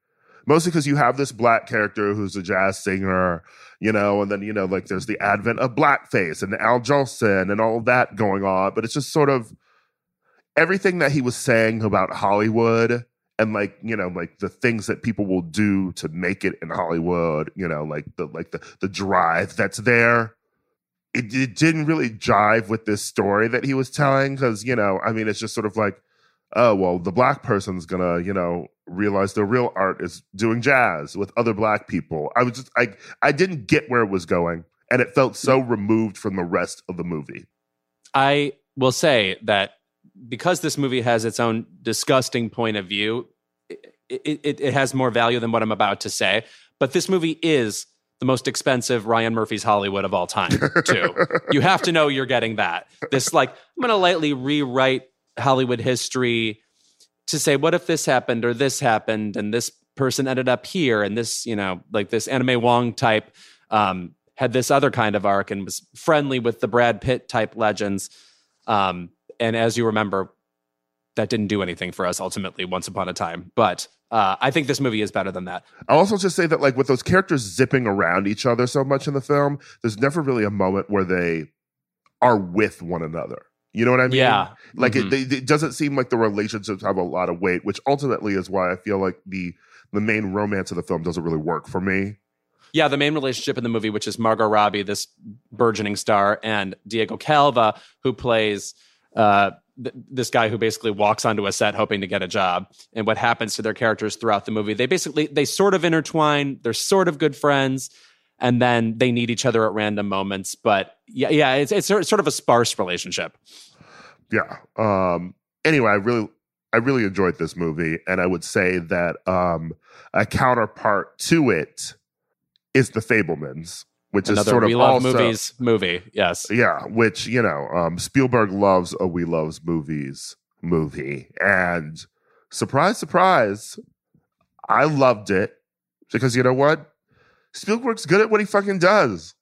Mostly because you have this black character who's a jazz singer, you know, and then you know, like there's the advent of blackface and Al Jolson and all that going on. But it's just sort of everything that he was saying about Hollywood and like you know like the things that people will do to make it in Hollywood, you know, like the like the the drive that's there. It, it didn't really jive with this story that he was telling because you know I mean it's just sort of like oh well the black person's gonna you know realize the real art is doing jazz with other black people. I was just I I didn't get where it was going and it felt so removed from the rest of the movie. I will say that because this movie has its own disgusting point of view, it, it, it, has more value than what I'm about to say. But this movie is the most expensive Ryan Murphy's Hollywood of all time, too. you have to know you're getting that. This, like, I'm going to lightly rewrite Hollywood history to say, what if this happened or this happened and this person ended up here and this, you know, like this Anna May Wong type um, had this other kind of arc and was friendly with the Brad Pitt type legends. Um, and as you remember, that didn't do anything for us ultimately once upon a time. But uh, I think this movie is better than that. I'll also just say that, like, with those characters zipping around each other so much in the film, there's never really a moment where they are with one another. You know what I mean? Yeah. Like, mm-hmm. it, it doesn't seem like the relationships have a lot of weight, which ultimately is why I feel like the the main romance of the film doesn't really work for me. Yeah, the main relationship in the movie, which is Margot Robbie, this burgeoning star, and Diego Calva, who plays uh, th- this guy who basically walks onto a set hoping to get a job and what happens to their characters throughout the movie they basically they sort of intertwine they're sort of good friends and then they need each other at random moments but yeah yeah it's, it's sort of a sparse relationship yeah um anyway i really i really enjoyed this movie and i would say that um a counterpart to it is the Fabelmans which Another is sort we of love also, movies movie. Yes. Yeah, which you know, um, Spielberg loves a We Loves Movies movie, and surprise, surprise, I loved it because you know what, Spielberg's good at what he fucking does.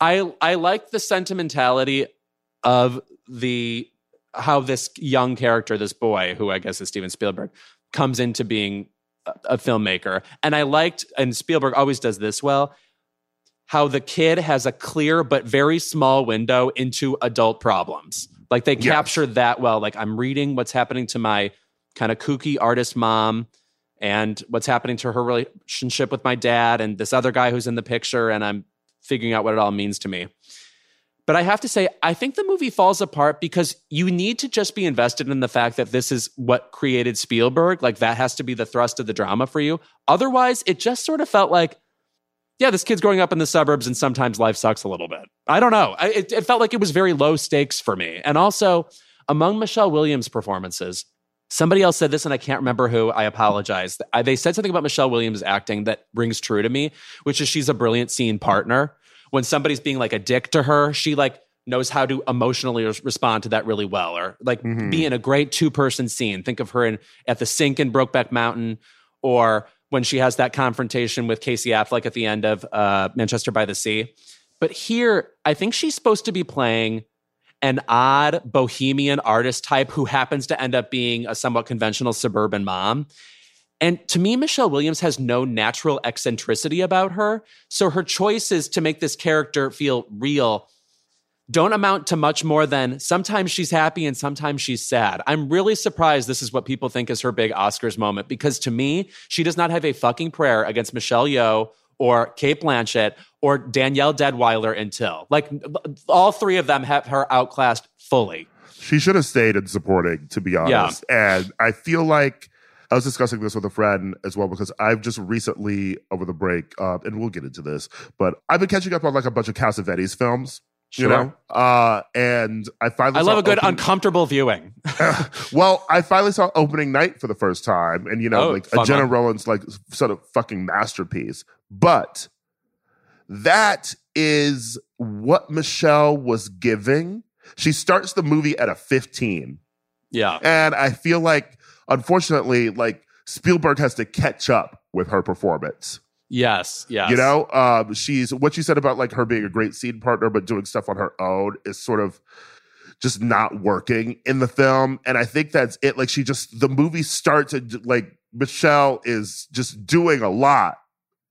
I I like the sentimentality of the how this young character, this boy, who I guess is Steven Spielberg, comes into being a, filmmaker, and I liked, and Spielberg always does this well how the kid has a clear but very small window into adult problems. Like they yes. captured that well. Like I'm reading what's happening to my kind of kooky artist mom and what's happening to her relationship with my dad and this other guy who's in the picture and I'm figuring out what it all means to me. But I have to say, I think the movie falls apart because you need to just be invested in the fact that this is what created Spielberg. Like that has to be the thrust of the drama for you. Otherwise, it just sort of felt like yeah, this kid's growing up in the suburbs and sometimes life sucks a little bit. I don't know. I, it, it felt like it was very low stakes for me. And also, among Michelle Williams' performances, somebody else said this and I can't remember who. I apologize. I, they said something about Michelle Williams' acting that rings true to me, which is she's a brilliant scene partner. When somebody's being like a dick to her, she like knows how to emotionally respond to that really well or like mm-hmm. be in a great two person scene. Think of her in at the sink in Brokeback Mountain or when she has that confrontation with Casey Affleck at the end of uh, Manchester by the Sea. But here, I think she's supposed to be playing an odd bohemian artist type who happens to end up being a somewhat conventional suburban mom. And to me, Michelle Williams has no natural eccentricity about her. So her choices to make this character feel real don't amount to much more than sometimes she's happy and sometimes she's sad. I'm really surprised this is what people think is her big Oscars moment because to me, she does not have a fucking prayer against Michelle Yeoh or Cate Blanchett or Danielle Deadwyler until like all three of them have her outclassed fully. She should have stayed in supporting, to be honest. Yeah. And I feel like I was discussing this with a friend as well because I've just recently over the break, uh, and we'll get into this, but I've been catching up on like a bunch of Cassavetes films. Sure. You know, uh, and I finally I love a good opening- uncomfortable viewing. well, I finally saw opening night for the first time, and you know, oh, like a Gena Rowlands like sort of fucking masterpiece. But that is what Michelle was giving. She starts the movie at a 15. Yeah. And I feel like unfortunately, like Spielberg has to catch up with her performance. Yes, yes. You know, um, she's what you said about like her being a great scene partner, but doing stuff on her own is sort of just not working in the film. And I think that's it. Like she just the movie starts and like Michelle is just doing a lot,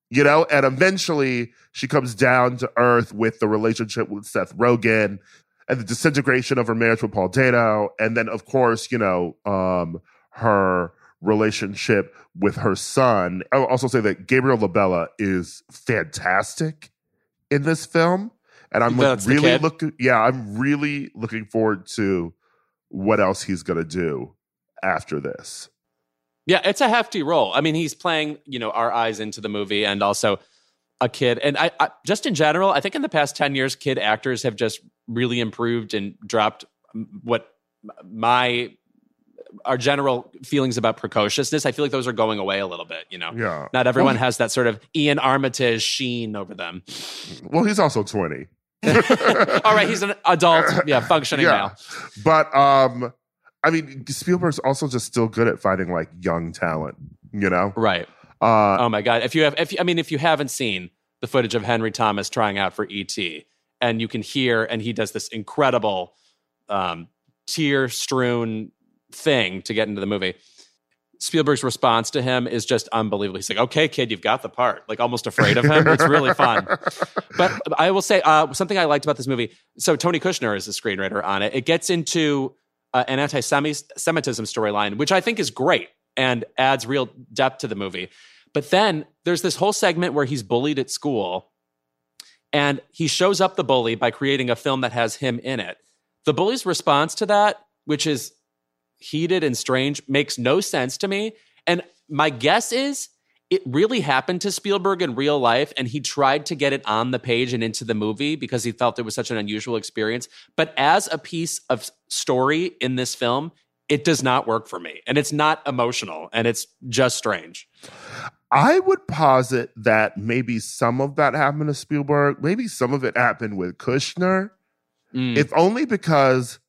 you know, and eventually she comes down to earth with the relationship with Seth Rogen and the disintegration of her marriage with Paul Dano, and then of course, you know, um, her relationship with her son. I will also say that Gabriel LaBelle is fantastic in this film. And I'm like, really looking yeah, I'm really looking forward to what else he's gonna do after this. Yeah, it's a hefty role. I mean, he's playing, you know, our eyes into the movie and also a kid. And I, I just in general, I think in the past 10 years, kid actors have just really improved and dropped what my our general feelings about precociousness. I feel like those are going away a little bit, you know. Yeah. Not everyone Well, has that sort of Iain Armitage sheen over them. Well, he's also 20. All right, he's an adult, yeah, functioning yeah. now. But um, I mean, Spielberg's also just still good at finding like young talent, you know? Right. Uh, Oh my god! If you have, if I mean, if you haven't seen the footage of Henry Thomas trying out for ET, and you can hear, and he does this incredible um, tear-strewn thing to get into the movie. Spielberg's response to him is just unbelievable. He's like, "Okay, kid, you've got the part." Like almost afraid of him. It's really fun. But I will say uh, something I liked about this movie. So Tony Kushner is the screenwriter on it. It gets into uh, an anti-Semitism storyline, which I think is great and adds real depth to the movie. But then there's this whole segment where he's bullied at school, and he shows up the bully by creating a film that has him in it. The bully's response to that, which is heated and strange, makes no sense to me. And my guess is it really happened to Spielberg in real life, and he tried to get it on the page and into the movie because he felt it was such an unusual experience. But as a piece of story in this film, it does not work for me. And it's not emotional, and it's just strange. I would posit that maybe some of that happened to Spielberg. Maybe some of it happened with Kushner, Mm. if only because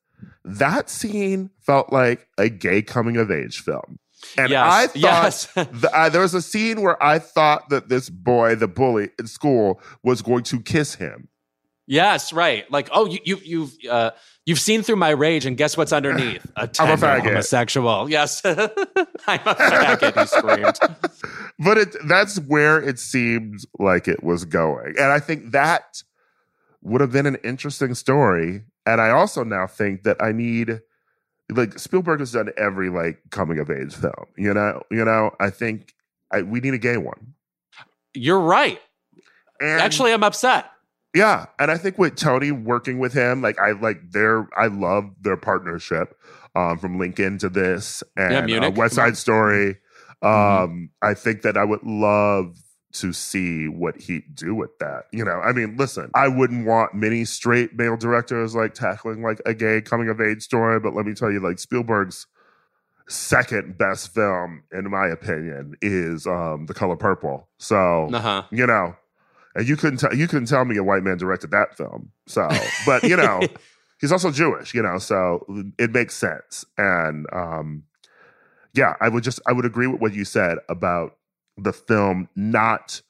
that scene felt like a gay coming of age film. And Yes, I thought yes. the, there was a scene where I thought that this boy, the bully in school, was going to kiss him. Yes, right. Like, oh, you, you you've uh, you've seen through my rage, and guess what's underneath? A I'm a tender faggot. homosexual. Yes, I'm a faggot. He screamed. but it that's where it seemed like it was going and i think that would have been an interesting story and i also now think that i need like spielberg has done every like coming of age film you know you know i think I, we need a gay one You're right. and Actually, I'm upset. yeah and i think with tony working with him like i like their i love their partnership um from lincoln to this and Yeah, uh, west side story um Mhm. i think that i would love to see what he'd do with that you know i mean listen i wouldn't want many straight male directors like tackling like a gay coming of age story but let me tell you like spielberg's second best film in my opinion is um the color purple so Uh huh. you know, and you couldn't tell you couldn't tell me a white man directed that film. So, but you know, he's also Jewish, you know, so it makes sense. And um, yeah, I would just I would agree with what you said about the film not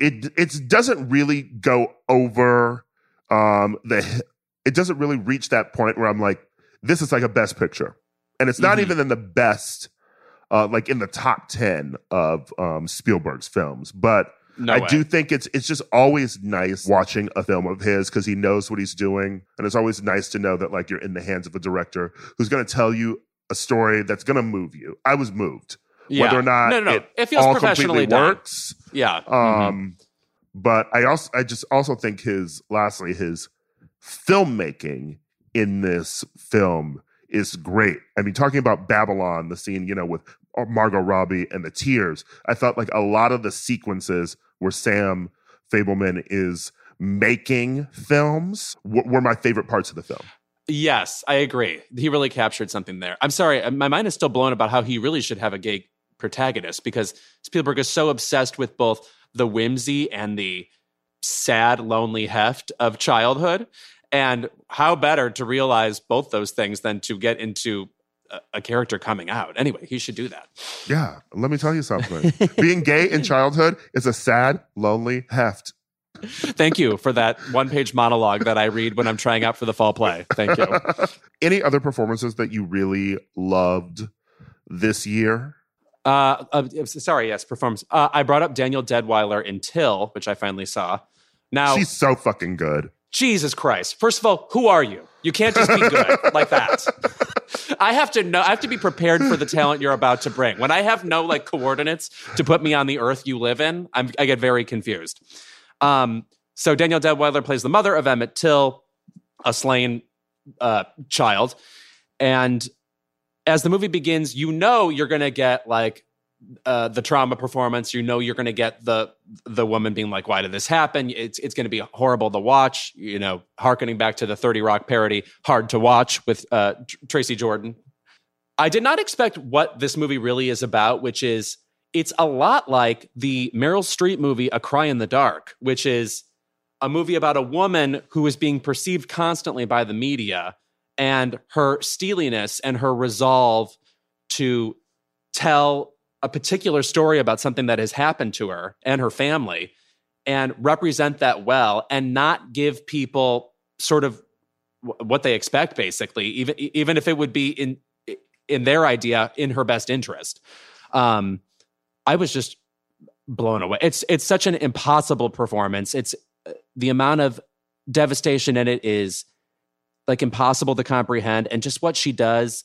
it it doesn't really go over um the it doesn't really reach that point where I'm like this is like a best picture. And it's not Mhm. even in the best uh like in the top 10 of um Spielberg's films, but No I way. do think it's it's just always nice watching a film of his because he knows what he's doing, and it's always nice to know that like you're in the hands of a director who's going to tell you a story that's going to move you. I was moved, Yeah. whether or not no, no, no. it, It, feels all professionally completely done. works. Yeah. Um, but I also I just also think his lastly his filmmaking in this film is great. I mean, talking about Babylon, the scene you know with Margot Robbie and the tears, I felt like a lot of the sequences where Sam Fabelman is making films w- were my favorite parts of the film. Yes, I agree. He really captured something there. I'm sorry, uh, my mind is still blown about how he really should have a gay protagonist because Spielberg is so obsessed with both the whimsy and the sad, lonely heft of childhood. And how better to realize both those things than to get into a, a character coming out. Anyway, he should do that. Yeah, let me tell you something. Being gay in childhood is a sad, lonely heft. Thank you for that one page monologue that I read when I'm trying out for the fall play. Thank you. Any other performances that you really loved this year? Uh, uh, sorry, yes, performance. Uh, I brought up Danielle Deadwyler in Till, which I finally saw. Now she's so fucking good. Jesus Christ! First of all, who are you? You can't just be good like that. I have to know. I have to be prepared for the talent you're about to bring. When I have no like coordinates to put me on the earth you live in, I'm, I get very confused. Um, so Danielle Deadwyler plays the mother of Emmett Till, a slain uh, child, and as the movie begins, you know you're going to get like uh, the trauma performance. You know you're going to get the the woman being like, "Why did this happen?" It's it's going to be horrible to watch. You know, harkening back to the Thirty Rock parody, "Hard to Watch" with uh, Tracy Jordan. I did not expect what this movie really is about, which is it's a lot like the Meryl Streep movie A Cry in the Dark, which is a movie about a woman who is being perceived constantly by the media and her steeliness and her resolve to tell a particular story about something that has happened to her and her family and represent that well and not give people sort of what they expect basically even even if it would be in in their idea in her best interest. Um i was just blown away. It's it's such an impossible performance. It's uh, the amount of devastation in it is like impossible to comprehend and just what she does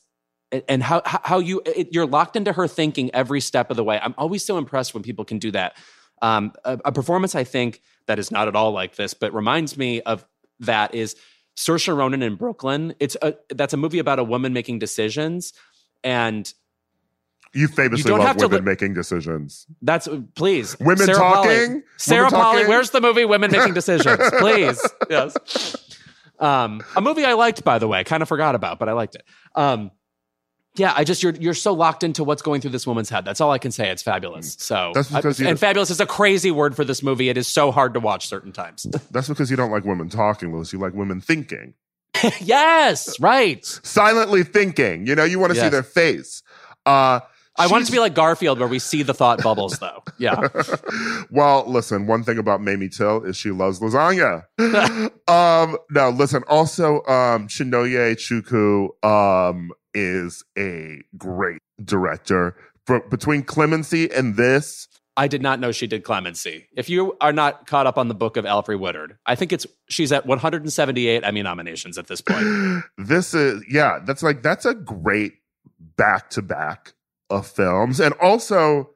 and how how you it, you're locked into her thinking every step of the way. I'm always so impressed when people can do that. Um, a, a, performance I think that is not at all like this, but reminds me of that is Saoirse Ronan in Brooklyn. It's a that's a movie about a woman making decisions, and you famously you love women li- making decisions. That's please women Sarah talking. Polley. Sarah Polley, where's the movie Women Making Decisions? please, yes. Um, a movie I liked, by the way, kind of forgot about, but I liked it. Um, yeah, I just you're you're so locked into what's going through this woman's head. That's all I can say. It's fabulous. So that's because I, and fabulous is a crazy word for this movie. It is so hard to watch certain times. That's because you don't like women talking, Louis. You like women thinking. yes, right. Silently thinking. You know, you want to yes. see their face. Uh, I want it to be like Garfield, where we see the thought bubbles, though. Yeah. well, listen. One thing about Mamie Till is she loves lasagna. um, now, listen. Also, um, Chinonye Chukwu um, is a great director. For, between Clemency and this, I did not know she did Clemency. If you are not caught up on the book of Alfre Woodard, I think it's she's at 178 Emmy nominations at this point. this is yeah, that's like that's a great back to back of films, and also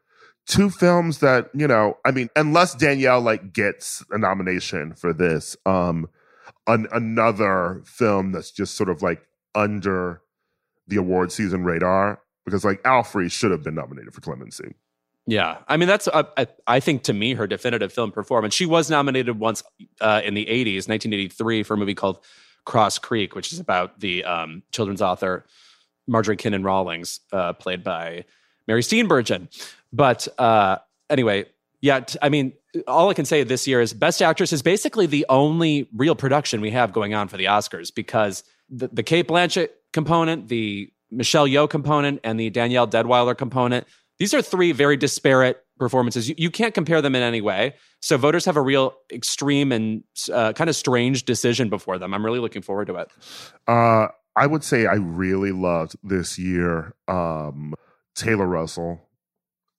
two films that you know. I mean, unless Danielle like gets a nomination for this, um, an, another film that's just sort of like under the award season radar because like Alfre should have been nominated for Clemency. Yeah, I mean that's uh, I think to me her definitive film performance. She was nominated once uh, in the '80s, 1983, for a movie called Cross Creek, which is about the um, children's author Marjorie Kinnan Rawlings, uh, played by Mary Steenburgen. But uh, anyway, yeah, t- I mean, all I can say this year is Best Actress is basically the only real production we have going on for the Oscars because the, the Cate Blanchett component, the Michelle Yeoh component, and the Danielle Deadwyler component. These are three very disparate performances. You, you can't compare them in any way. So voters have a real extreme and uh, kind of strange decision before them. I'm really looking forward to it. Uh, I would say I really loved this year um, Taylor Russell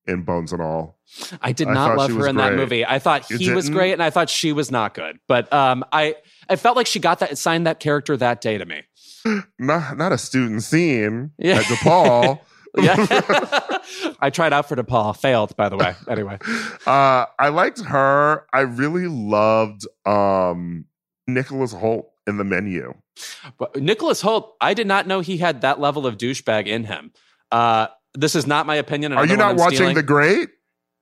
in Bones and All. I did not I love her in great. that movie. I thought he was great, and I thought she was not good. But um, I I felt like she got that signed that character that day to me not not a student scene yeah. at DePaul. yeah. I tried out for DePaul, failed, by the way. Anyway. Uh, I liked her. I really loved um, Nicholas Hoult in the menu. But Nicholas Hoult, I did not know he had that level of douchebag in him. Uh, this is not my opinion. Are you not watching stealing. The Great?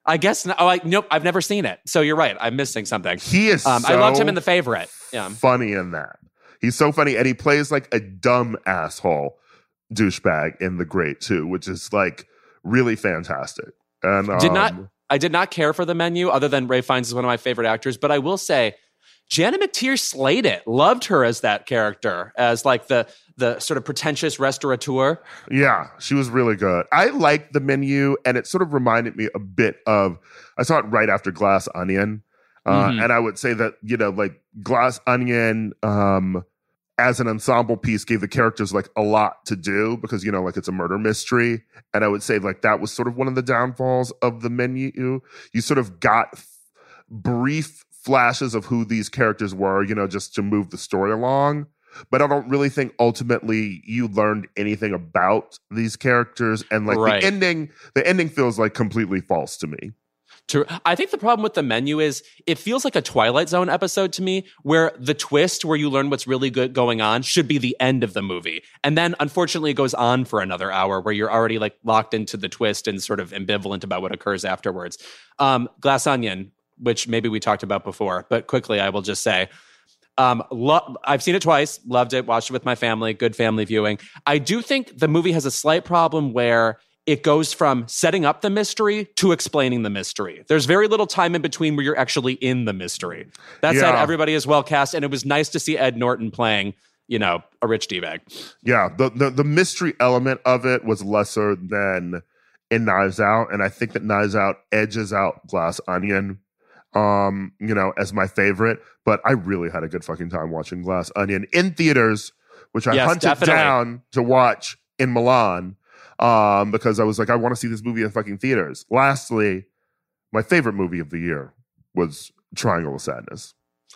I guess not. Oh, I, nope. I've never seen it. So you're right. I'm missing something. He is. Um, so I loved him in The Favorite. Yeah. Funny in that. He's so funny, and he plays like a dumb asshole douchebag in The Great too, which is like really fantastic. And did um, not I did not care for the menu, other than Ralph Fiennes is one of my favorite actors. But I will say, Janet McTeer slayed it. Loved her as that character, as like the the sort of pretentious restaurateur. Yeah, she was really good. I liked the menu, and it sort of reminded me a bit of. I saw it right after Glass Onion, uh, Mhm. and I would say that you know, like Glass Onion, um, as an ensemble piece, gave the characters like a lot to do because you know, like it's a murder mystery, and I would say like that was sort of one of the downfalls of the menu. You sort of got brief flashes of who these characters were, you know, just to move the story along but I don't really think ultimately you learned anything about these characters and like Right. the ending the ending feels like completely false to me. True. I think the problem with the menu is it feels like a Twilight Zone episode to me, where the twist where you learn what's really good going on should be the end of the movie. And then unfortunately it goes on for another hour where you're already like locked into the twist and sort of ambivalent about what occurs afterwards. Um, Glass Onion, which maybe we talked about before, but quickly I will just say um, lo- I've seen it twice, loved it, watched it with my family, good family viewing. I do think the movie has a slight problem where it goes from setting up the mystery to explaining the mystery. There's very little time in between where you're actually in the mystery. That said, everybody is well cast, and it was nice to see Ed Norton playing, you know, a rich D bag. Yeah, the, the the mystery element of it was lesser than in Knives Out, and I think that Knives Out edges out Glass Onion, um, you know, as my favorite. But I really had a good fucking time watching Glass Onion in theaters, which I Yes, hunted definitely. down to watch in Milan, um, because I was like, I want to see this movie in fucking theaters. Lastly, my favorite movie of the year was Triangle of Sadness.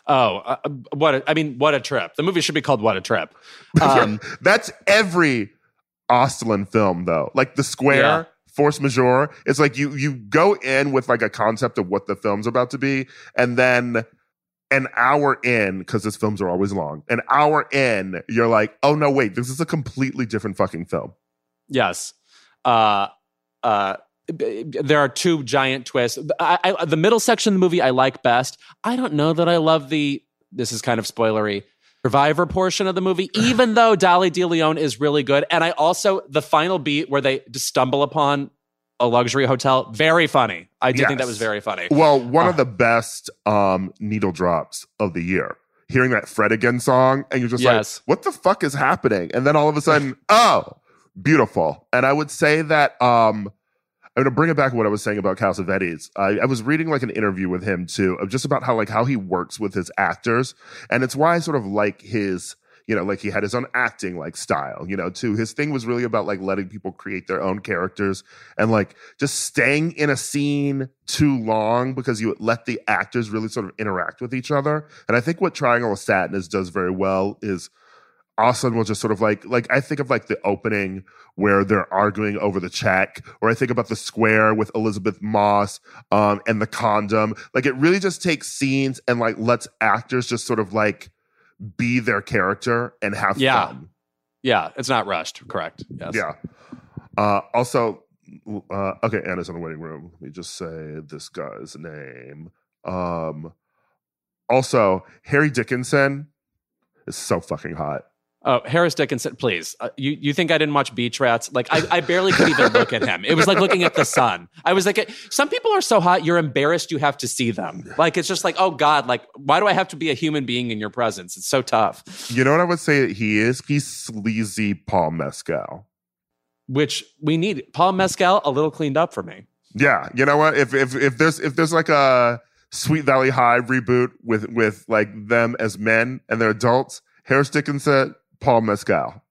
Oh, uh, what a, I mean, what a trip! The movie should be called "What a Trip." Um, That's every Östlund film, though. Like the square, Yeah. Force majeure. It's like you you go in with like a concept of what the film's about to be, and then an hour in, because these films are always long. An hour in, you're like, oh no, wait, this is a completely different fucking film. Yes. Uh, uh, there are two giant twists. I, I, the middle section of the movie I like best. I don't know that I love the. This is kind of spoilery. Survivor portion of the movie, even though Dolly De Leon is really good, and I also the final beat where they just stumble upon a luxury hotel, very funny. I did think that was very funny. Well, one Uh. of the best um, needle drops of the year. Hearing that Fred again song, and you're just Yes. like, "What the fuck is happening?" And then all of a sudden, oh, beautiful. And I would say that um, I'm going to bring it back to what I was saying about Cassavetes. I, I was reading like an interview with him too, of just about how like how he works with his actors, and it's why I sort of like his. You know, like he had his own acting like style, you know, too. His thing was really about like letting people create their own characters and like just staying in a scene too long because you let the actors really sort of interact with each other. And I think what Triangle of Sadness does very well is Austin will just sort of like like I think of like the opening where they're arguing over the check, or I think about the square with Elisabeth Moss um and the condom. Like it really just takes scenes and like lets actors just sort of like be their character and have Yeah. fun. Yeah, it's not rushed. Correct. Yes. Yeah. Uh, also, uh, okay, Anna's in the waiting room. Let me just say this guy's name. Um, also, Harry Dickinson is so fucking hot. Oh, Harris Dickinson, please. Uh, you you think I didn't watch Beach Rats? Like I, I barely could even look at him. It was like looking at the sun. I was like, some people are so hot, you're embarrassed you have to see them. Like it's just like, oh God, like why do I have to be a human being in your presence? It's so tough. You know what I would say that he is? He's sleazy Paul Mescal. Which we need. Paul Mescal a little cleaned up for me. Yeah, you know what? If if if there's if there's like a Sweet Valley High reboot with with like them as men and they're adults, Harris Dickinson, Paul Mescal.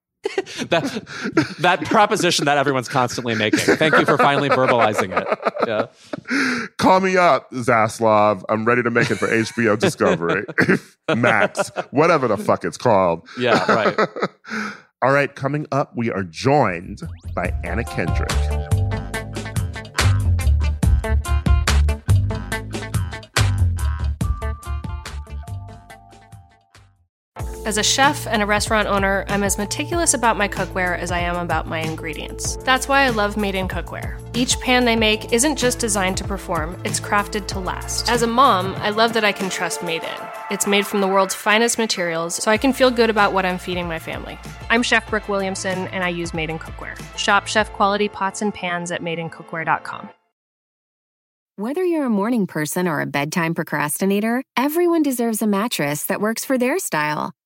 That that proposition that everyone's constantly making. Thank you for finally verbalizing it. Yeah. Call me up, Zaslav. I'm ready to make it for HBO Discovery, Max, whatever the fuck it's called. Yeah, right. All right, coming up, we are joined by Anna Kendrick. As a chef and a restaurant owner, I'm as meticulous about my cookware as I am about my ingredients. That's why I love Made in Cookware. Each pan they make isn't just designed to perform, it's crafted to last. As a mom, I love that I can trust Made in. It's made from the world's finest materials, so I can feel good about what I'm feeding my family. I'm Chef Brooke Williamson, and I use Made in Cookware. Shop chef quality pots and pans at madeincookware.com. Whether you're a morning person or a bedtime procrastinator, everyone deserves a mattress that works for their style.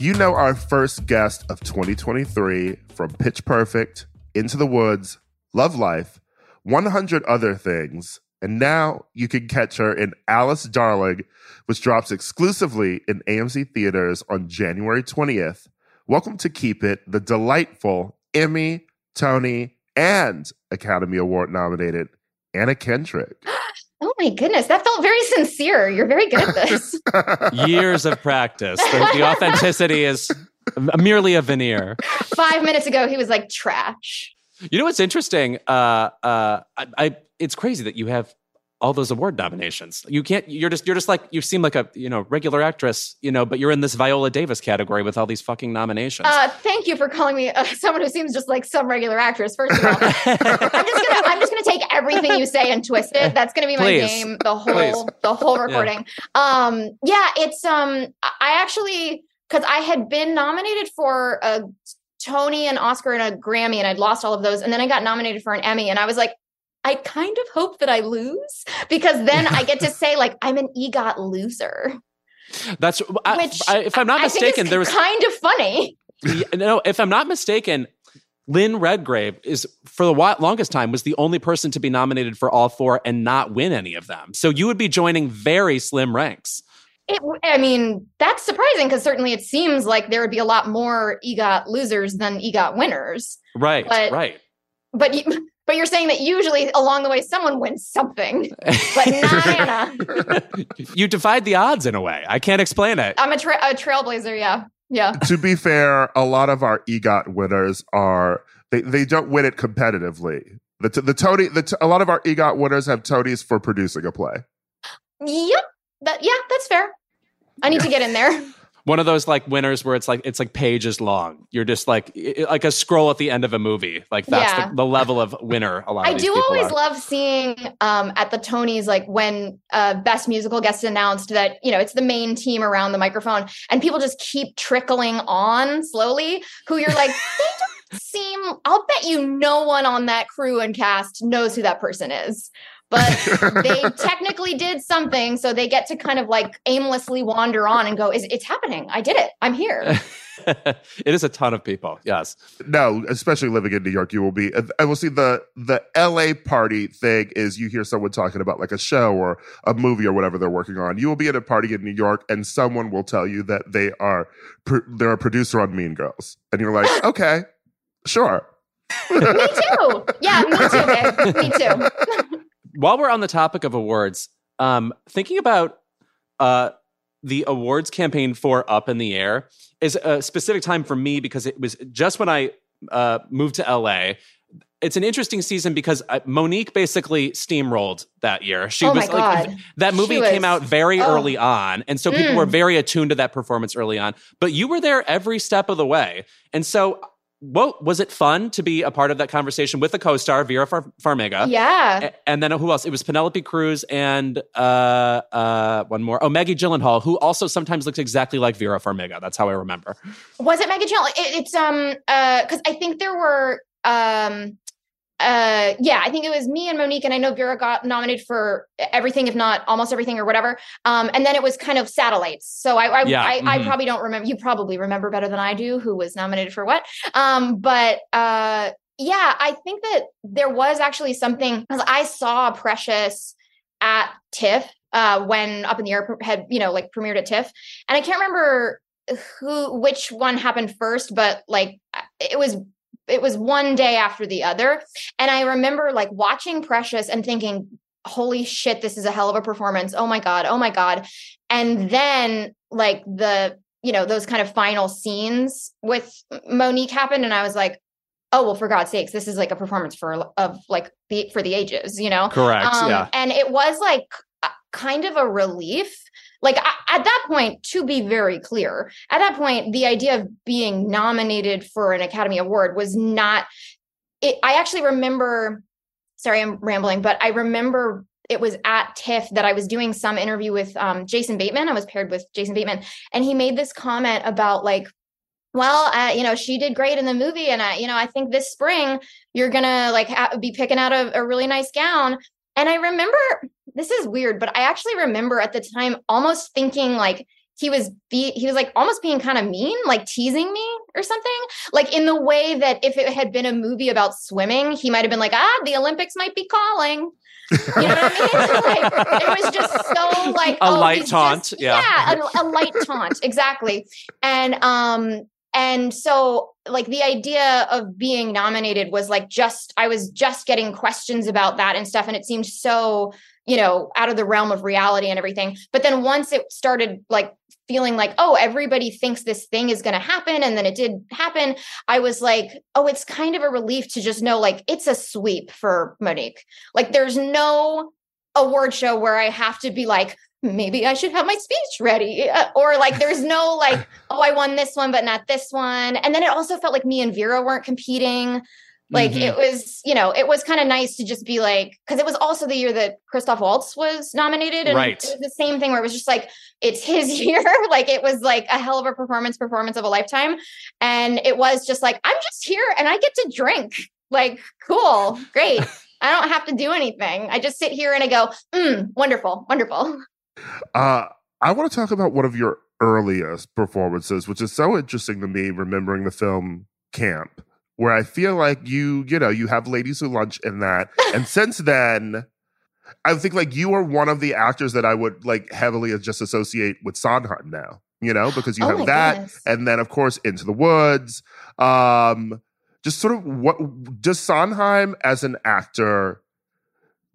You know our first guest of 2023 from Pitch Perfect, Into the Woods, Love Life, 100 other things. And now you can catch her in Alice Darling, which drops exclusively in AMC theaters on January 20th. Welcome to Keep It, the delightful Emmy, Tony, and Academy Award nominated Anna Kendrick. Oh my goodness, that felt very sincere. You're very good at this. Years of practice. The, the authenticity is merely a veneer. Five minutes ago, he was like trash. You know what's interesting? Uh, uh, I, I, it's crazy that you have all those award nominations. You can't. You're just. You're just like. You seem like a you know regular actress. You know, but you're in this Viola Davis category with all these fucking nominations. Uh, thank you for calling me uh, someone who seems just like some regular actress. First of all, I'm just gonna. I'm just gonna take everything you say and twist it. That's gonna be my Please. game. The whole. Please. The whole recording. Um. Yeah. It's. Um. I actually because I had been nominated for a Tony, and Oscar, and a Grammy, and I'd lost all of those, and then I got nominated for an Emmy, and I was like. I kind of hope that I lose because then I get to say like I'm an EGOT loser. That's. I, Which I, if I'm not I mistaken, is there was kind of funny. Yeah, no, if I'm not mistaken, Lynn Redgrave is for the longest time was the only person to be nominated for all four and not win any of them. So you would be joining very slim ranks. It, I mean, that's surprising because certainly it seems like there would be a lot more EGOT losers than EGOT winners. Right, But- right. But you, but you're saying that usually along the way someone wins something, but not Anna. you defied the odds in a way. I can't explain it. I'm a, tra- a trailblazer. Yeah, yeah. to be fair, a lot of our EGOT winners are they, they don't win it competitively. The t- the Tony the t- a lot of our EGOT winners have Tonys for producing a play. Yep. That yeah, that's fair. I need to get in there. One of those like winners where it's like it's like pages long. You're just like i- like a scroll at the end of a movie. Like that's Yeah. the, the level of winner. A lot. I do always are. love seeing um, at the Tonys, like when uh, Best Musical gets announced that, you know, it's the main team around the microphone and people just keep trickling on slowly, who you're like, they don't seem, I'll bet you no one on that crew and cast knows who that person is. But they technically did something, so they get to kind of like aimlessly wander on and go, "Is it's happening? I did it. I'm here." it is a ton of people. Yes. No, especially living in New York, you will be. I will see the the L.A. party thing is you hear someone talking about like a show or a movie or whatever they're working on. You will be at a party in New York, and someone will tell you that they are pro- they're a producer on Mean Girls, and you're like, okay, sure. me too. Yeah, me too, babe. Me too. While we're on the topic of awards, um, thinking about uh, the awards campaign for Up in the Air is a specific time for me because it was just when I uh, moved to LA. It's an interesting season because uh, Mo'Nique basically steamrolled that year. She Oh my was like God. that movie She came was- out very oh. early on, and so people Mm. were very attuned to that performance early on. But you were there every step of the way, and so. What was it fun to be a part of that conversation with the co-star Vera Far- Farmiga? Yeah. A- and then who else? It was Penelope Cruz and uh, uh, one more. Oh, Maggie Gyllenhaal, who also sometimes looks exactly like Vera Farmiga. That's how I remember. Was it Maggie Gyllenhaal? It, it's um uh because I think there were um uh yeah I think it was me and Mo'Nique and I know Vera got nominated for everything if not almost everything or whatever. Um and then it was kind of satellites. So I I, Yeah, I, I mhm. probably don't remember you probably remember better than I do who was nominated for what. Um but uh yeah, I think that there was actually something because I saw Precious at TIFF uh, when Up in the Air had you know like premiered at TIFF, and I can't remember who which one happened first, but like it was it was one day after the other, and I remember like watching Precious and thinking, "Holy shit, this is a hell of a performance! Oh my god, oh my god!" And then like the you know those kind of final scenes with Mo'Nique happened, and I was like, oh well for god's sakes this is like a performance for of like the for the ages you know correct um, yeah and it was like kind of a relief like at that point to be very clear at that point the idea of being nominated for an academy award was not it, i actually remember sorry i'm rambling but i remember it was at TIFF that I was doing some interview with um, Jason Bateman. I was paired with Jason Bateman, and he made this comment about like, well, uh, you know, she did great in the movie, and I, you know, I think this spring you're gonna like ha- be picking out a, a really nice gown. And I remember this is weird, but I actually remember at the time almost thinking like he was be he was like almost being kind of mean, like teasing me or something. Like in the way that if it had been a movie about swimming, he might have been like, ah, the Olympics might be calling. You know what I mean? like, it was just so like a oh, light taunt. Just, yeah, yeah, a, a light taunt, exactly. And um, and so like the idea of being nominated was like just I was just getting questions about that and stuff, and it seemed so you know out of the realm of reality and everything. But then once it started like feeling like oh everybody thinks this thing is going to happen and then it did happen i was like oh it's kind of a relief to just know like it's a sweep for Mo'Nique. Like there's no award show where i have to be like maybe i should have my speech ready uh, or like there's no like oh i won this one but not this one. And then it also felt like me and vera weren't competing like mm-hmm. it was, you know, it was kind of nice to just be like, because it was also the year that Christoph Waltz was nominated. And right. it was the same thing where it was just like, it's his year. like it was like a hell of a performance, performance of a lifetime. And it was just like, I'm just here and I get to drink. Like, cool, great. I don't have to do anything. I just sit here and I go, mm, wonderful, wonderful. Uh, I want to talk about one of your earliest performances, which is so interesting to me, remembering the film Camp where I feel like you, you know, you have ladies who lunch in that. and since then, I think like you are one of the actors that I would like heavily just associate with Sondheim now, you know, because you oh have that. Goodness. And then, of course, Into the Woods. Um, just sort of what does Sondheim as an actor,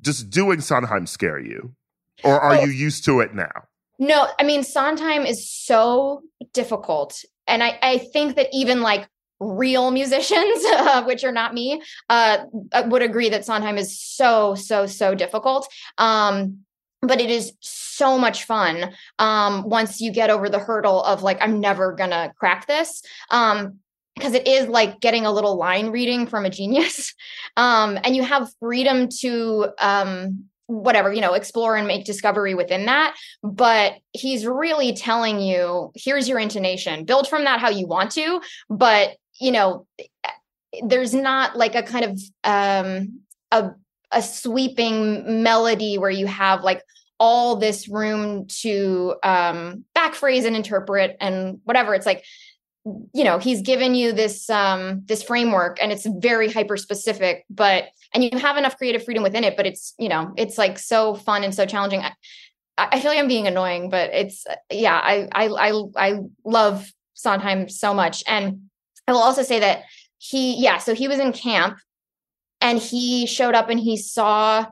just doing Sondheim scare you? Or are oh. you used to it now? No, I mean, Sondheim is so difficult. And I, I think that even like real musicians, uh, which are not me, uh, uh, would agree that Sondheim is so, so, so difficult. Um, but it is so much fun um, once you get over the hurdle of like, I'm never gonna crack this. Um, because it is like getting a little line reading from a genius. Um, and you have freedom to um, whatever you know explore and make discovery within that but he's really telling you here's your intonation build from that how you want to but you know there's not like a kind of um a a sweeping melody where you have like all this room to um backphrase and interpret and whatever. It's like you know he's given you this um this framework and it's very hyper specific but and you have enough creative freedom within it but it's you know it's like so fun and so challenging. I, I feel like i'm being annoying but it's yeah I, I i i love sondheim so much. And I will also say that he, yeah, so he was in camp and he showed up and he saw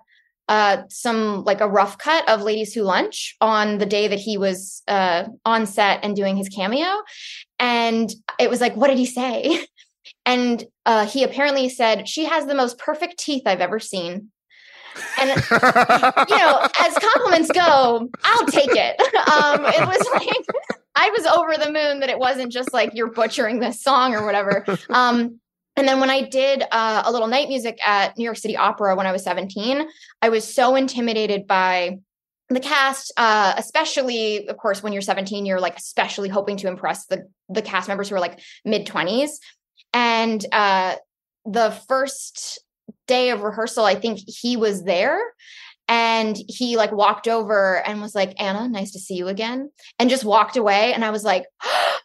uh some like a rough cut of ladies who lunch on the day that he was uh on set and doing his cameo. And it was like what did he say? And uh he apparently said she has the most perfect teeth i've ever seen. And you know as compliments go i'll take it. Um it was like I was over the moon that it wasn't just like you're butchering this song or whatever. Um, and then when I did uh, a little night music at New York City Opera when I was 17, I was so intimidated by the cast, uh, especially, of course, when you're 17, you're like especially hoping to impress the the cast members who are like mid 20s. And uh, the first day of rehearsal, I think he was there and he like walked over and was like anna nice to see you again and just walked away and i was like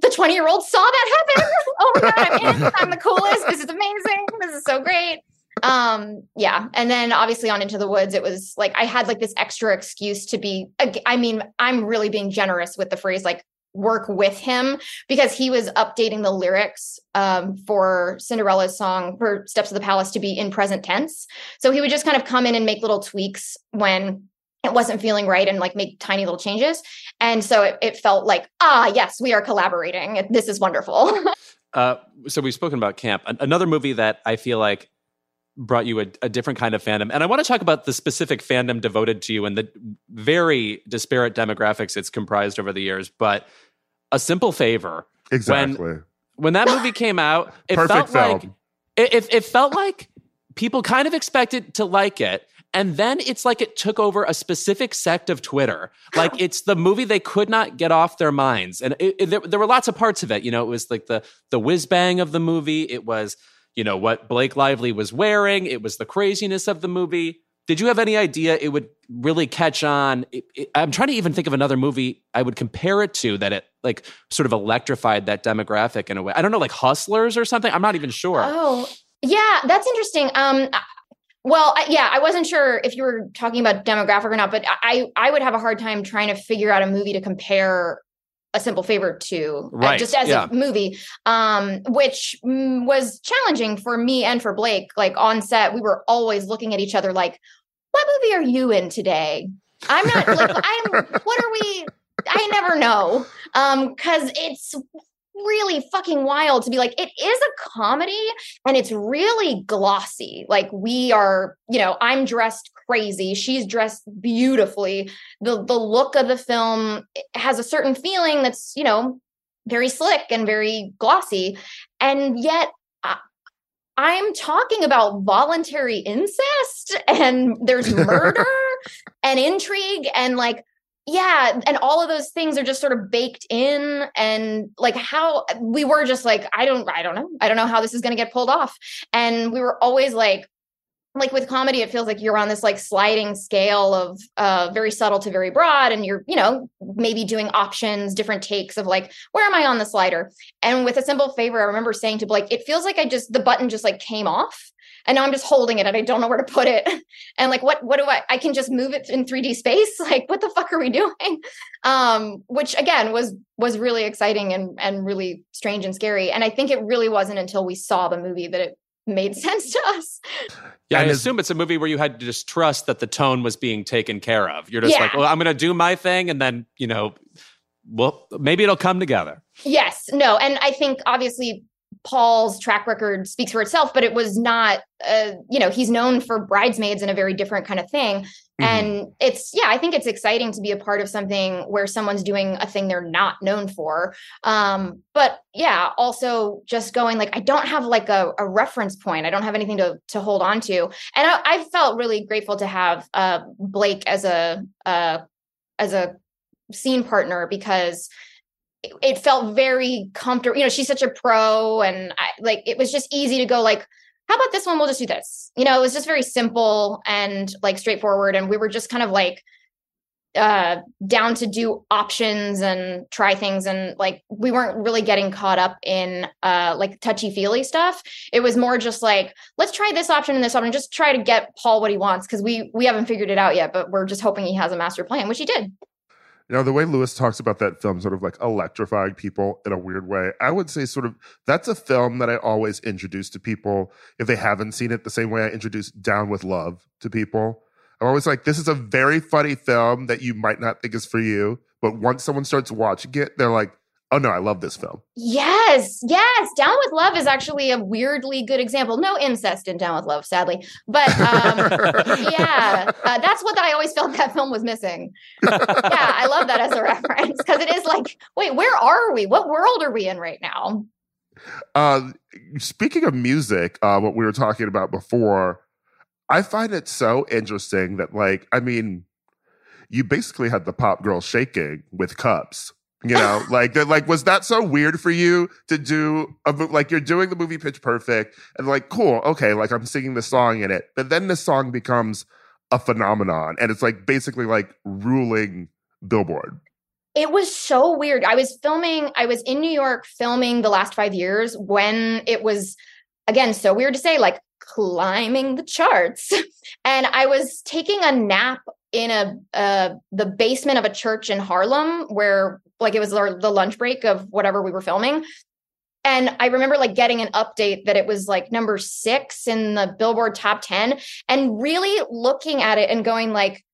the 20 year old saw that happen. oh my God, I'm in. I'm the coolest. This is amazing. This is so great. Um, yeah. And then obviously on Into the Woods, it was like I had like this extra excuse to be, I mean, I'm really being generous with the phrase like work with him because he was updating the lyrics um, for Cinderella's song for Steps of the Palace to be in present tense. So he would just kind of come in and make little tweaks when it wasn't feeling right and like make tiny little changes. And so it, it felt like, ah, yes, we are collaborating. This is wonderful. uh, so we've spoken about camp. Another movie that I feel like brought you a, a, different kind of fandom. And I want to talk about the specific fandom devoted to you and the very disparate demographics it's comprised over the years. But a simple favor. Exactly. When, when that movie came out, it Perfect felt film. like it, it, it felt like people kind of expected to like it. And then it's like it took over a specific sect of Twitter. Like it's the movie they could not get off their minds. And it, it, there, there, were lots of parts of it. You know, it was like the the whiz bang of the movie. It was, you know, what Blake Lively was wearing. It was the craziness of the movie. Did you have any idea it would really catch on? I'm trying to even think of another movie I would compare it to that it like sort of electrified that demographic in a way. I don't know, like Hustlers or something. I'm not even sure. Oh, yeah, that's interesting. Um, well, yeah, I wasn't sure if you were talking about demographic or not, but I I would have a hard time trying to figure out a movie to compare a simple favor to right. uh, just as yeah. a movie um which mm, was challenging for me and for blake like on set we were always looking at each other like what movie are you in today i'm not like i'm what are we i never know um because it's really fucking wild to be like, it is a comedy and it's really glossy. Like we are, you know, I'm dressed crazy. She's dressed beautifully. The the look of the film has a certain feeling that's, you know, very slick and very glossy. And yet I'm talking about voluntary incest and there's murder and intrigue and like yeah and all of those things are just sort of baked in and like how we were just like i don't i don't know. I don't know how this is going to get pulled off. And we were always like like with comedy it feels like you're on this like sliding scale of uh very subtle to very broad and you're you know maybe doing options different takes of like where am i on the slider? And with a simple favor i remember saying to blake it feels like i just the button just like came off and now i'm just holding it and i don't know where to put it. And like what what do i i can just move it in 3d space? Like what the fuck are we doing? Um which again was was really exciting and and really strange and scary. And i think it really wasn't until we saw the movie that it made sense to us. Yeah, I assume it's a movie where you had to just trust that the tone was being taken care of. You're just yeah. like, well, I'm going to do my thing, and then you know, well, maybe it'll come together. Yes, no, and I think obviously Paul's track record speaks for itself, but it was not, uh, you know, he's known for bridesmaids and a very different kind of thing. Mm-hmm. And it's, yeah, I think it's exciting to be a part of something where someone's doing a thing they're not known for. Um, but yeah, also just going like, I don't have like a, a reference point. I don't have anything to, to hold on to. And I, I felt really grateful to have uh, Blake as a, uh, as a scene partner because it felt very comfortable. You know, she's such a pro, and I, like it was just easy to go like, how about this one? We'll just do this. You know, it was just very simple and like straightforward, and we were just kind of like uh down to do options and try things and like we weren't really getting caught up in uh like touchy feely stuff it was more just like let's try this option and this option just try to get paul what he wants because we we haven't figured it out yet but we're just hoping he has a master plan which he did you know, the way Louis talks about that film, sort of like electrifying people in a weird way, I would say, sort of, that's a film that I always introduce to people if they haven't seen it the same way I introduce Down with Love to people. I'm always like, this is a very funny film that you might not think is for you. But once someone starts watching it, they're like, Oh no, I love this film. Yes, yes. Down with Love is actually a weirdly good example. No incest in Down with Love, sadly, but um, yeah, uh, that's what I always felt that film was missing. yeah, I love that as a reference because it is like, wait, where are we? What world are we in right now? Uh, speaking of music, uh, what we were talking about before, I find it so interesting that, like, I mean, you basically had the pop girl shaking with cups you know, like that, like was that so weird for you to do a like you're doing the movie Pitch Perfect and like cool, okay, like I'm singing the song in it, but then the song becomes a phenomenon and it's like basically like ruling Billboard. it was so weird. I was filming, I was in New York filming the last five years when it was, again, so weird to say, like climbing the charts. and I was taking a nap in a uh, the basement of a church in Harlem where like it was our, the lunch break of whatever we were filming. And I remember like getting an update that it was like number six in the Billboard top 10 and really looking at it and going like,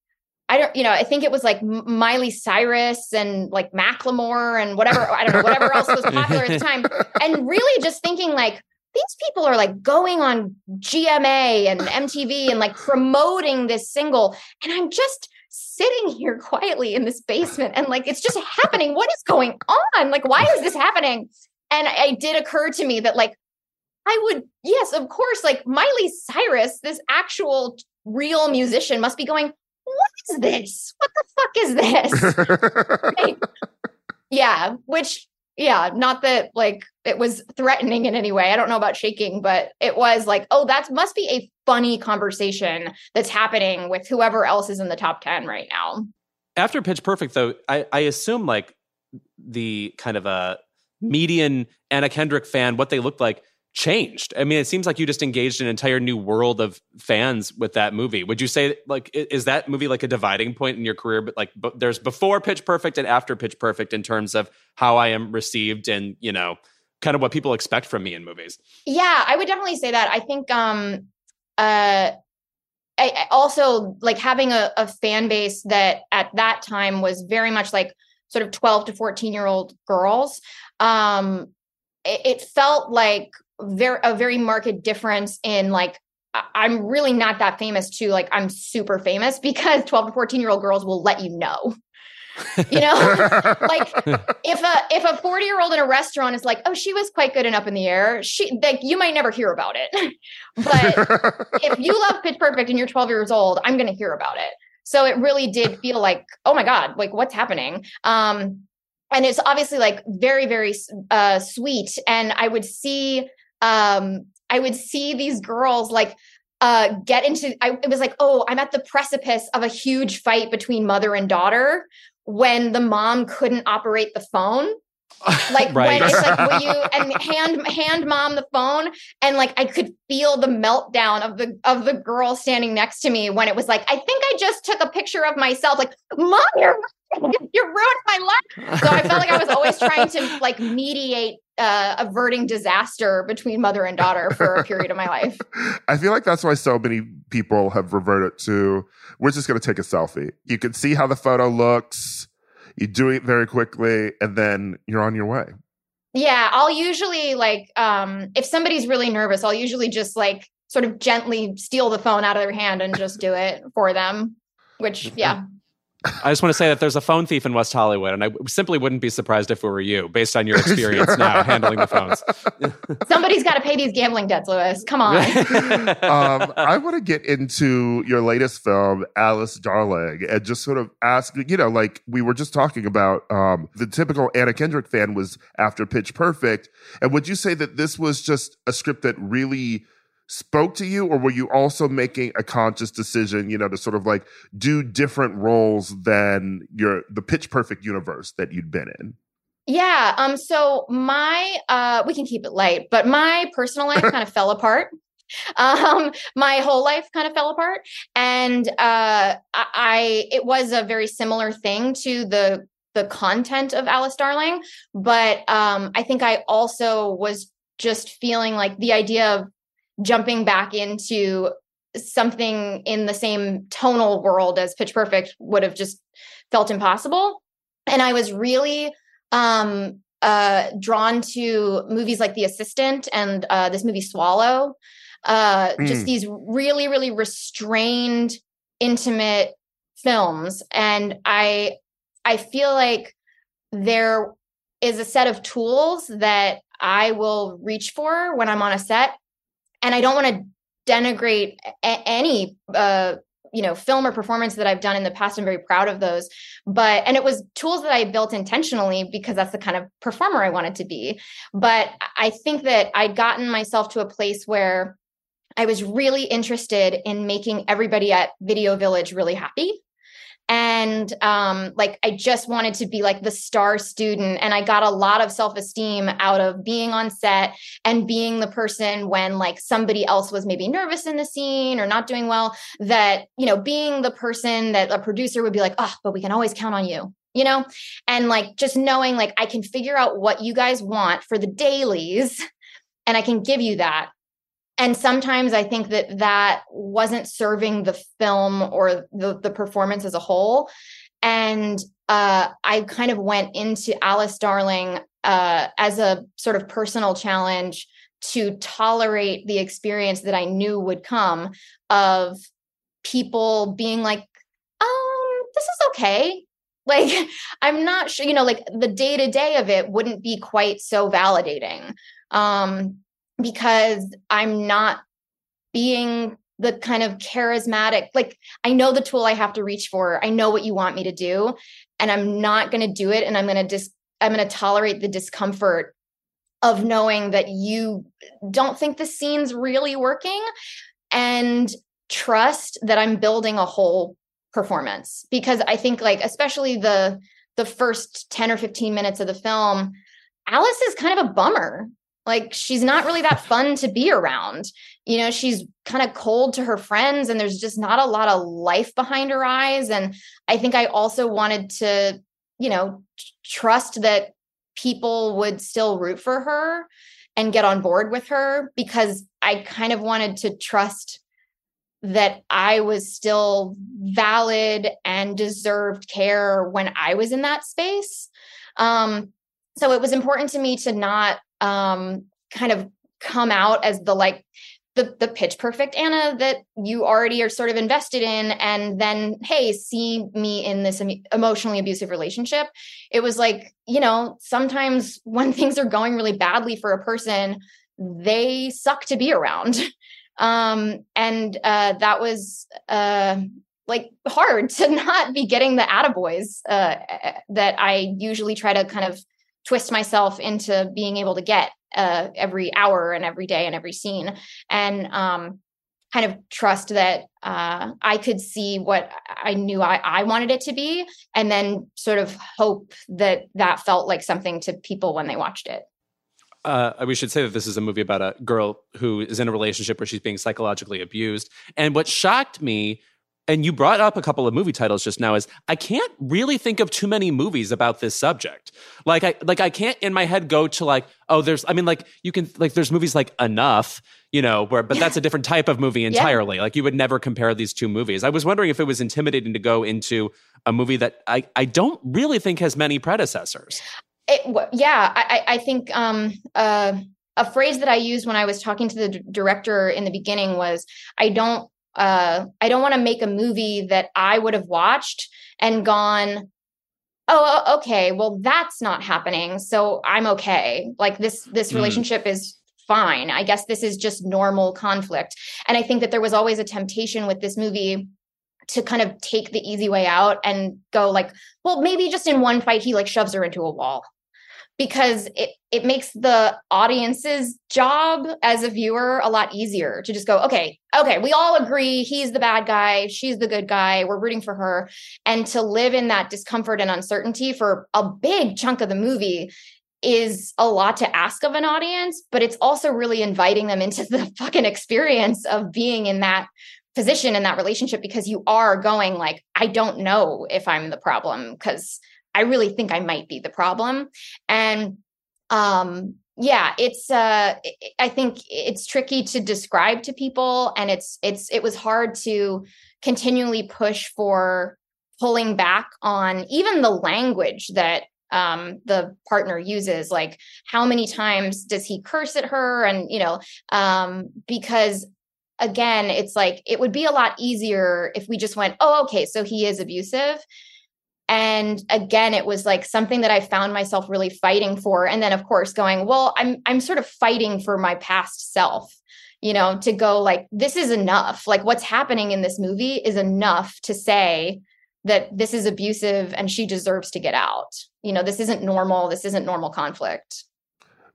I don't, you know, I think it was like Miley Cyrus and like Macklemore and whatever, I don't know, whatever else was popular at the time. And really just thinking like, these people are like going on GMA and MTV and like promoting this single. And I'm just sitting here quietly in this basement and like it's just happening. What is going on? Like, why is this happening? And it did occur to me that like I would, yes, of course, like Miley Cyrus, this actual real musician must be going, what is this? What the fuck is this? like, yeah, which yeah, not that like it was threatening in any way. I don't know about shaking, but it was like, oh, that must be a funny conversation that's happening with whoever else is in the top 10 right now. After Pitch Perfect, though, I, I assume like the kind of a median Anna Kendrick fan, what they looked like changed. I mean, it seems like you just engaged an entire new world of fans with that movie. Would you say like is that movie like a dividing point in your career? But like, but there's before Pitch Perfect and after Pitch Perfect in terms of how I am received and you know, kind of what people expect from me in movies. Yeah, I would definitely say that. I think um uh I, I also like having a, a fan base that at that time was very much like sort of 12 to 14 year old girls um it, it felt like very a very marked difference in like I'm really not that famous too. Like I'm super famous because 12 to 14 year old girls will let you know. you know, like if a if a 40 year old in a restaurant is like, oh, she was quite good and up in the air, she like you might never hear about it. but if you love Pitch Perfect and you're 12 years old, I'm gonna hear about it. So it really did feel like, oh my God, like what's happening? Um, and it's obviously like very, very uh, sweet. And I would see um, I would see these girls like uh, get into. I, it was like, oh, I'm at the precipice of a huge fight between mother and daughter when the mom couldn't operate the phone. Like right. when it's like will you and hand hand mom the phone and like I could feel the meltdown of the of the girl standing next to me when it was like I think I just took a picture of myself like mom you're you ruined my life so I felt like I was always trying to like mediate uh, averting disaster between mother and daughter for a period of my life. I feel like that's why so many people have reverted to we're just going to take a selfie. You can see how the photo looks, you do it very quickly, and then you're on your way. Yeah, I'll usually like um if somebody's really nervous, I'll usually just like sort of gently steal the phone out of their hand and just do it for them. Which yeah, I just want to say that there's a phone thief in West Hollywood, and I simply wouldn't be surprised if it were you, based on your experience now handling the phones. Somebody's got to pay these gambling debts, Louis. Come on. um, I want to get into your latest film, Alice Darling, and just sort of ask, you know, like we were just talking about, um, the typical Anna Kendrick fan was after Pitch Perfect. And would you say that this was just a script that really spoke to you or were you also making a conscious decision you know to sort of like do different roles than your the pitch perfect universe that you'd been in? Yeah um so my uh we can keep it light but my personal life kind of fell apart. Um my whole life kind of fell apart and uh i it was a very similar thing to the the content of alice darling but um i think i also was just feeling like the idea of jumping back into something in the same tonal world as Pitch Perfect would have just felt impossible. And I was really um, uh, drawn to movies like The Assistant and uh, this movie Swallow. Uh, mm. Just these really, really restrained, intimate films, and I, I feel like there is a set of tools that I will reach for when I'm on a set and I don't want to denigrate a- any uh, you know film or performance that I've done in the past. I'm very proud of those, but and it was tools that I built intentionally because that's the kind of performer I wanted to be. But I think that I'd gotten myself to a place where I was really interested in making everybody at Video Village really happy. And um like i just wanted to be like the star student and i got a lot of self-esteem out of being on set and being the person when like somebody else was maybe nervous in the scene or not doing well that you know being the person that a producer would be like oh but we can always count on you you know? And like just knowing like i can figure out what you guys want for the dailies and i can give you that and sometimes i think that that wasn't serving the film or the, the performance as a whole. And uh, i kind of went into alice darling uh, as a sort of personal challenge to tolerate the experience that i knew would come of people being like um this is okay. Like i'm not sure you know like the day to day of it wouldn't be quite so validating. Um because i'm not being the kind of charismatic like i know the tool i have to reach for. I know what you want me to do and i'm not going to do it and i'm going to just i'm going to tolerate the discomfort of knowing that you don't think the scene's really working and trust that i'm building a whole performance. Because i think like especially the the first 10 or 15 minutes of the film alice is kind of a bummer like she's not really that fun to be around you know she's kind of cold to her friends and there's just not a lot of life behind her eyes and i think i also wanted to you know trust that people would still root for her and get on board with her because i kind of wanted to trust that I was still valid and deserved care when I was in that space. Um, so it was important to me to not um, kind of come out as the like the the pitch perfect Anna that you already are sort of invested in, and then hey, see me in this emotionally abusive relationship. It was like you know sometimes when things are going really badly for a person, they suck to be around. um and uh that was uh like hard to not be getting the attaboys uh that i usually try to kind of twist myself into being able to get uh every hour and every day and every scene and um kind of trust that uh, I could see what I knew I, I wanted it to be, and then sort of hope that that felt like something to people when they watched it uh, we should say that this is a movie about a girl who is in a relationship where she's being psychologically abused. And what shocked me, and you brought up a couple of movie titles just now, is I can't really think of too many movies about this subject. Like I like I can't in my head go to like oh there's I mean like you can like there's movies like Enough you know where but that's a different type of movie entirely. Yeah. Like you would never compare these two movies. I was wondering if it was intimidating to go into a movie that I I don't really think has many predecessors. It, yeah, I, I think um, uh, a phrase that I used when I was talking to the d- director in the beginning was, "I don't, uh, I don't want to make a movie that I would have watched and gone, oh, okay, well that's not happening, so I'm okay. Like this, this mm. relationship is fine. I guess this is just normal conflict." And I think that there was always a temptation with this movie to kind of take the easy way out and go like well maybe just in one fight he like shoves her into a wall because it it makes the audience's job as a viewer a lot easier to just go okay okay we all agree he's the bad guy she's the good guy we're rooting for her. And to live in that discomfort and uncertainty for a big chunk of the movie is a lot to ask of an audience but it's also really inviting them into the fucking experience of being in that position in that relationship because you are going like i don't know if i'm the problem because I really think I might be the problem. And um yeah, it's uh I think it's tricky to describe to people and it's it's it was hard to continually push for pulling back on even the language that um, the partner uses like how many times does he curse at her and you know um, because again it's like it would be a lot easier if we just went oh okay so he is abusive and again it was like something that i found myself really fighting for. And then of course going well i'm i'm sort of fighting for my past self you know to go like this is enough. Like what's happening in this movie is enough to say that this is abusive and she deserves to get out. You know this isn't normal. This isn't normal conflict.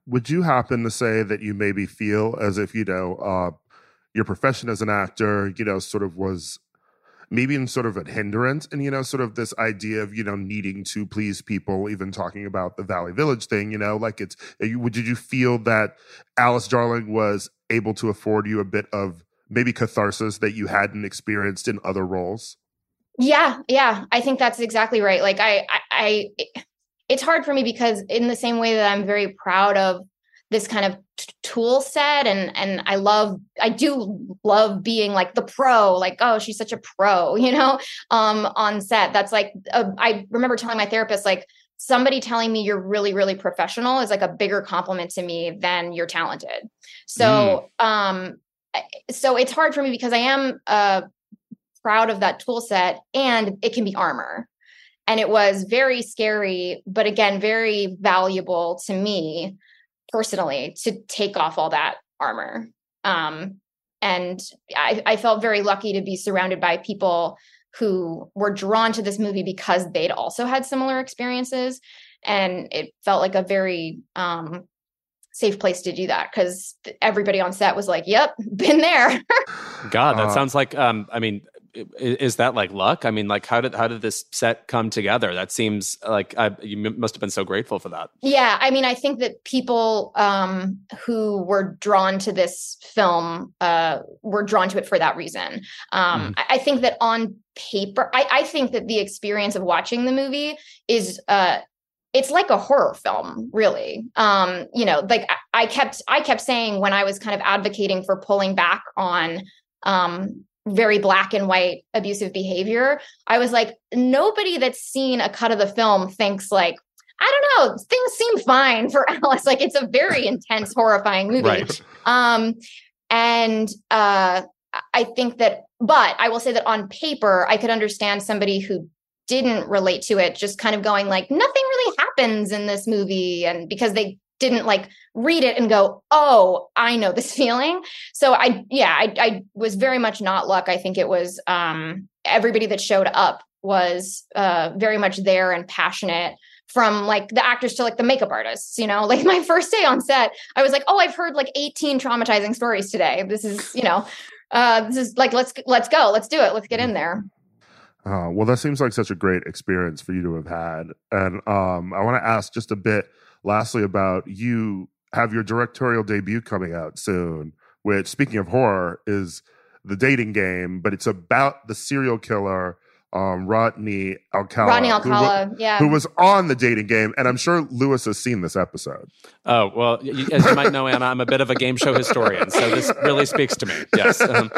Would you happen to say that you maybe feel as if you know uh your profession as an actor you know sort of was maybe in sort of a hindrance and you know sort of this idea of you know needing to please people even talking about the Video Village thing you know like it's did you feel that alice darling was able to afford you a bit of maybe catharsis that you hadn't experienced in other roles? Yeah yeah. I think that's exactly right. Like i i, I it's hard for me because in the same way that i'm very proud of this kind of t- tool set and and I love I do love being like the pro like oh she's such a pro you know um on set. That's like a, I remember telling my therapist like somebody telling me you're really really professional is like a bigger compliment to me than you're talented. So mm. um so it's hard for me because I am uh proud of that tool set and it can be armor. And it was very scary but again very valuable to me personally to take off all that armor. Um, and I, I felt very lucky to be surrounded by people who were drawn to this movie because they'd also had similar experiences. And it felt like a very um, safe place to do that because everybody on set was like, "Yep, been there." God, that uh, sounds like um, I mean, is that like luck? I mean, like how did how did this set come together? That seems like I, you must have been so grateful for that. Yeah, I mean, I think that people um, who were drawn to this film uh, were drawn to it for that reason. Um, mm. I, I, think that on paper, I, I, think that the experience of watching the movie is. Uh, it's like a horror film really um you know like I, I kept i kept saying when i was kind of advocating for pulling back on um very black and white abusive behavior, I was like, nobody that's seen a cut of the film thinks like, I don't know, things seem fine for Alice. Like it's a very intense, horrifying movie. Right. Um, and uh, I think that, but I will say that on paper, I could understand somebody who didn't relate to it just kind of going like nothing really happens in this movie and because they didn't like read it and go, oh, I know this feeling. So I, yeah, I, I was very much not luck. I think it was um, everybody that showed up was uh, very much there and passionate from like the actors to like the makeup artists you know? Like my first day on set i was like oh i've heard like 18 traumatizing stories today. This is you know uh this is like let's let's go. Let's do it. Let's get in there. Uh, well that seems like such a great experience for you to have had. And um i want to ask just a bit lastly about you have your directorial debut coming out soon, which speaking of horror is the dating game, but it's about the serial killer um, Rodney Alcala. Rodney Alcala, who, yeah. Who was on the dating game. And I'm sure Louis has seen this episode. Oh, well, as you might know, Anna, I'm a bit of a game show historian. So this really speaks to me. Yes. Um,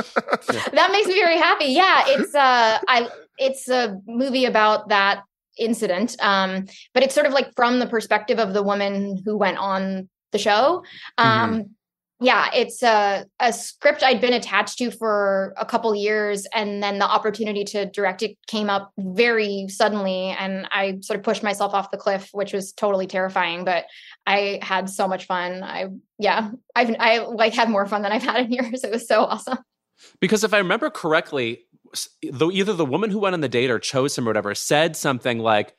yeah. That makes me very happy. Yeah. It's, uh, I, it's a movie about that incident. Um, but it's sort of like from the perspective of the woman who went on the show. Um, mm-hmm. Yeah, it's a, a script I'd been attached to for a couple years, and then the opportunity to direct it came up very suddenly, and I sort of pushed myself off the cliff, which was totally terrifying. But I had so much fun. I yeah, I've I like had more fun than I've had in years. It was so awesome. Because if I remember correctly, though either the woman who went on the date or chose him or whatever said something like,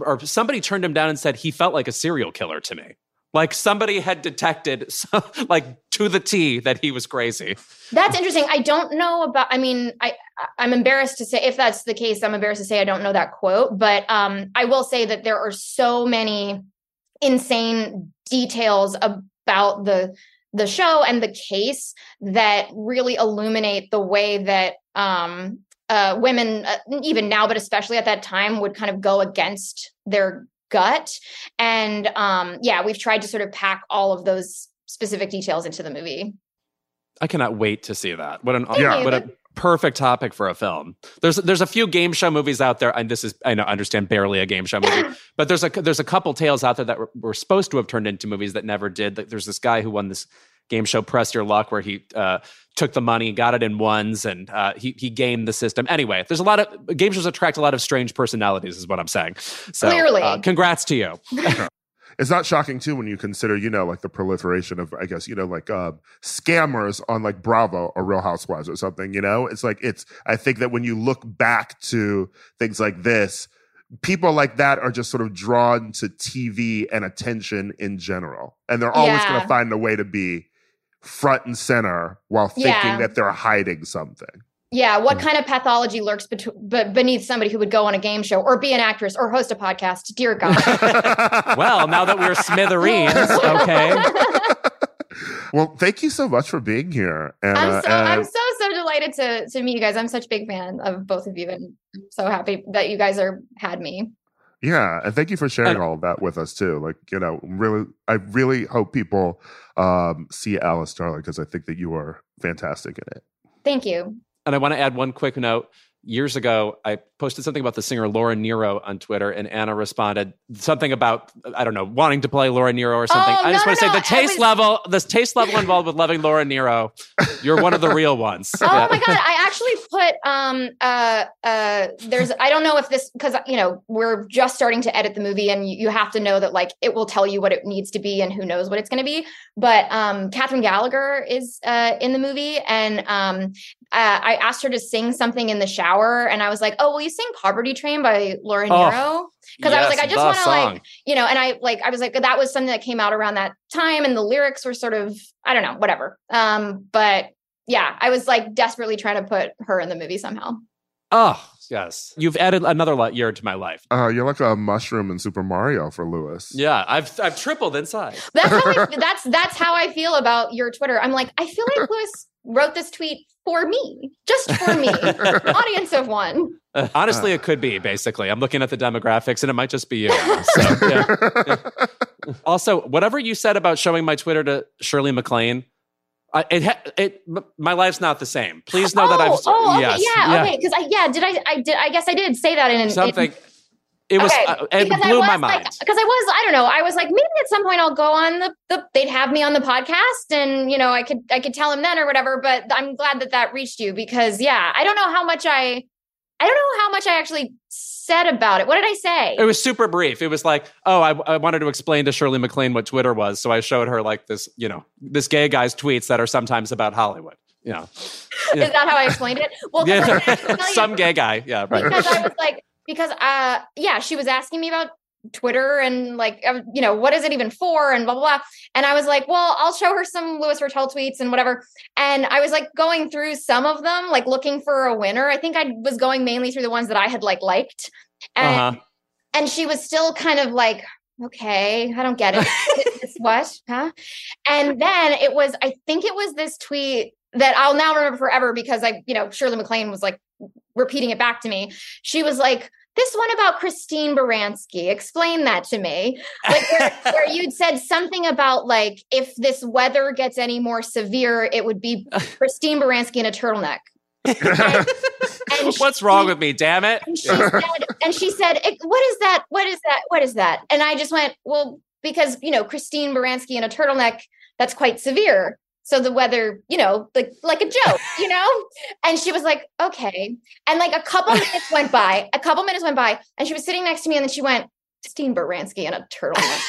or somebody turned him down and said he felt like a serial killer to me. Like somebody had detected, so, like to the T, that he was crazy. That's interesting. I don't know about. I mean, I I'm embarrassed to say if that's the case. I'm embarrassed to say I don't know that quote, but um, I will say that there are so many insane details about the the show and the case that really illuminate the way that um, uh, women, uh, even now, but especially at that time, would kind of go against their gut. And um, yeah, we've tried to sort of pack all of those specific details into the movie. I cannot wait to see that. What an yeah. what a perfect topic for a film. There's there's a few game show movies out there, and this is I know understand barely a game show movie, but there's a there's a couple tales out there that were, were supposed to have turned into movies that never did. There's this guy who won this game show Press Your Luck, where he uh, took the money, got it in ones, and uh, he he gamed the system. Anyway, there's a lot of game shows attract a lot of strange personalities, is what I'm saying. So, Clearly, uh, congrats to you. it's not shocking too when you consider, you know, like the proliferation of, I guess, you know, like uh, scammers on like Bravo or Real Housewives or something. You know, it's like it's. I think that when you look back to things like this, people like that are just sort of drawn to TV and attention in general, and they're always yeah. going to find a way to be front and center while thinking yeah. that they're hiding something. Yeah, what Mm. kind of pathology lurks bet- be- beneath somebody who would go on a game show or be an actress or host a podcast? Dear God. Well, now that we're smithereens, okay. well, thank you so much for being here. Anna, I'm so I'm so so delighted to to meet you guys. I'm such a big fan of both of you, and I'm so happy that you guys are had me. Yeah, and thank you for sharing all of that with us too. Like, you know, really, I really hope people um, see Alice Darling because I think that you are fantastic in it. Thank you. And I want to add one quick note. Years ago, I posted something about the singer Laura Nyro on Twitter, and Anna responded something about I don't know wanting to play Laura Nyro or something. Oh, I just no, want to no, say no, the taste was- level, the taste level involved with loving Laura Nyro, you're one of the real ones. Oh Yeah. my god, I actually put um uh uh there's I don't know if this because you know we're just starting to edit the movie and you, you have to know that like it will tell you what it needs to be and who knows what it's going to be. But um Kathryn Gallagher is uh in the movie and um uh, I asked her to sing something in the shower and I was like, "Oh, will you sing Poverty Train by Laura Oh, Nyro?" Because I was like, I just want to like you know, and I like I was like that was something that came out around that time and the lyrics were sort of I don't know, whatever. Um but yeah, I was like desperately trying to put her in the movie somehow. Oh yes, you've added another year to my life. Uh, you're like a mushroom in Super Mario for Louis. Yeah, I've I've tripled in size. That's how I, that's that's how I feel about your Twitter. I'm like, I feel like Louis wrote this tweet for me, just for me, audience of one. Honestly, it could be. Basically, I'm looking at the demographics, and it might just be you. So, yeah. Also, whatever you said about showing my Twitter to Shirley MacLaine, I, it, ha- it my life's not the same. Please know that I've oh, okay, yes, yeah, okay, because I yeah, did I I did I guess I did say that in in- something. It was Okay, uh, it because I blew was my like, mind. because I was, I don't know, I was like, maybe at some point I'll go on the, the, they'd have me on the podcast, and you know, I could, I could tell him then or whatever. But I'm glad that that reached you because, yeah, I don't know how much I, I don't know how much I actually said about it. What did I say? It was super brief. It was like, oh, I, I wanted to explain to Shirley MacLaine what Twitter was, so I showed her like this, you know, this gay guy's tweets that are sometimes about Hollywood. Yeah. know, Is that how I explained it? Well, 'cause I can actually you- some gay guy. Yeah, right. because I was like, because uh, yeah, she was asking me about Twitter and like, uh, you know, what is it even for and blah blah blah. And I was like, well, I'll show her some Louis Rochelle tweets and whatever. And I was like going through some of them, like looking for a winner. I think I was going mainly through the ones that I had like liked, and Uh-huh. and she was still kind of like. Okay, I don't get it. It's what? Huh? And then it was, I think it was this tweet that I'll now remember forever because I, you know, Shirley MacLaine was like repeating it back to me. She was like, this one about Christine Baranski. Explain that to me. Like where, where you'd said something about like if this weather gets any more severe, it would be Christine Baranski in a turtleneck. And, and What's she- wrong with me? Damn it! and she said, and she said, "Eh, "What is that? What is that? What is that?" And I just went, "Well, because you know, Christine Baranski in a turtleneck, that's quite severe. So the weather, you know, like like a joke, you know." And she was like, "Okay." And like a couple minutes went by, a couple minutes went by, and she was sitting next to me, and then she went, "Christine Baranski in a turtleneck."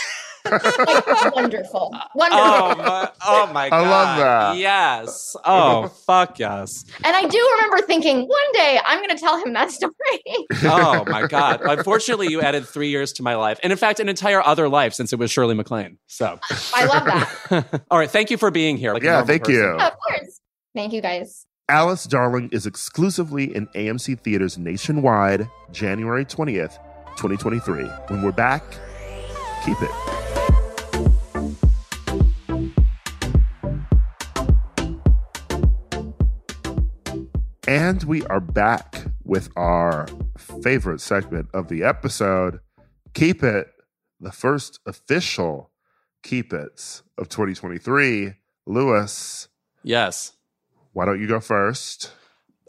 Like, wonderful, wonderful. Oh my! Oh my I love that. Yes. Oh fuck yes. And I do remember thinking, one day I'm going to tell him that story. Oh my god! Unfortunately, you added three years to my life, and in fact, an entire other life since it was Shirley MacLaine. So, I love that. all right, thank you for being here. like Yeah, thank person. you. of course. Thank you, guys. Alice Darling is exclusively in AMC theaters nationwide January 20th, 2023. When we're back, keep it. And we are back with our favorite segment of the episode Keep It, the first official Keep It's of 2023. Louis, Yes. why don't you go first?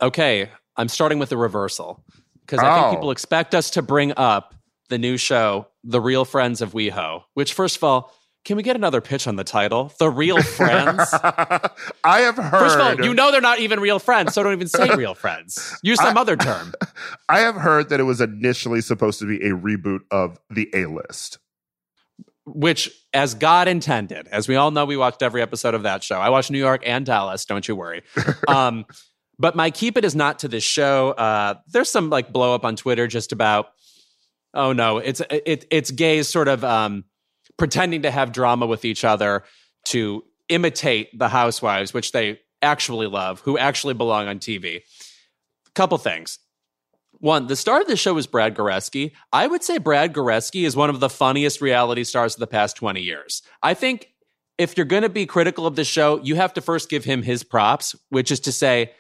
Okay, I'm starting with the reversal because I Oh. think people expect us to bring up the new show, The Real Friends of WeHo. Which, first of all, can we get another pitch on the title? The Real Friends. I have heard. First of all, you know they're not even real friends, so don't even say real friends. Use some I- other term. I have heard that it was initially supposed to be a reboot of The A List. which as God intended, as we all know, we watched every episode of that show. I watched New York and Dallas. Don't you worry. um, but my keep it is not to this show. Uh, there's some like blow up on Twitter just about, oh no, it's it, it's gays sort of um, pretending to have drama with each other to imitate the housewives, which they actually love, who actually belong on TV. couple things. One, the star of the show is Brad Goreski. I would say Brad Goreski is one of the funniest reality stars of the past 20 years. I think if you're going to be critical of the show, you have to first give him his props, which is to say,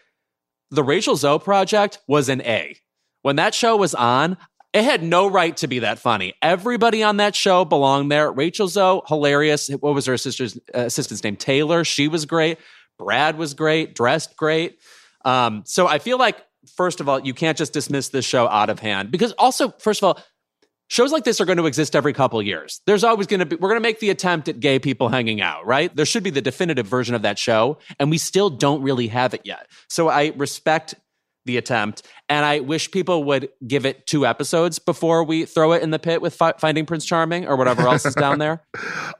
the Rachel Zoe project was an A. When that show was on, it had no right to be that funny. Everybody on that show belonged there. Rachel Zoe, hilarious. What was her sister's uh, assistant's name? Taylor. She was great. Brad was great, dressed great. Um, so I feel like first of all, you can't just dismiss this show out of hand because also, first of all, shows like this are going to exist every couple years. There's always going to be, we're going to make the attempt at gay people hanging out, right? There should be the definitive version of that show, and we still don't really have it yet. So I respect the attempt, and I wish people would give it two episodes before we throw it in the pit with fi- Finding Prince Charming or whatever else is down there.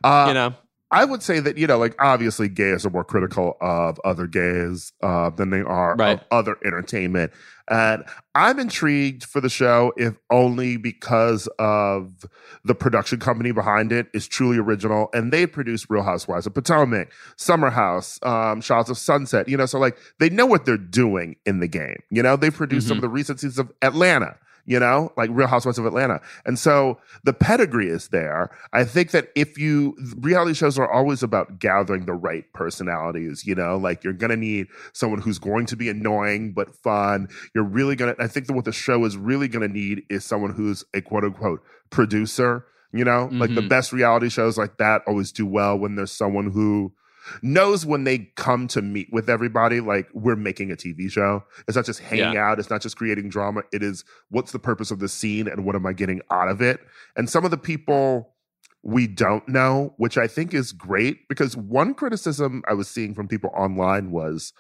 Uh, you know, I would say that you know, like obviously, gays are more critical of other gays uh, than they are Right. of other entertainment, and I'm intrigued for the show, if only because of the production company behind it is truly original, and they produce Real Housewives of Potomac, Summer House, um, Shahs of Sunset. You know, so like they know what they're doing in the game. You know, they produced some of the recent seasons of Atlanta you know, like Real Housewives of Atlanta. And so the pedigree is there. I think that if you, reality shows are always about gathering the right personalities, you know, like you're going to need someone who's going to be annoying but fun. You're really going to, I think that what the show is really going to need is someone who's a quote unquote producer. You know, like the Mhm. best reality shows like that always do well when there's someone who knows when they come to meet with everybody, like we're making a TV show. It's not just hanging out. It's not just creating drama. It is what's the purpose of the scene and what am I getting out of it? And some of the people we don't know, which I think is great because one criticism I was seeing from people online was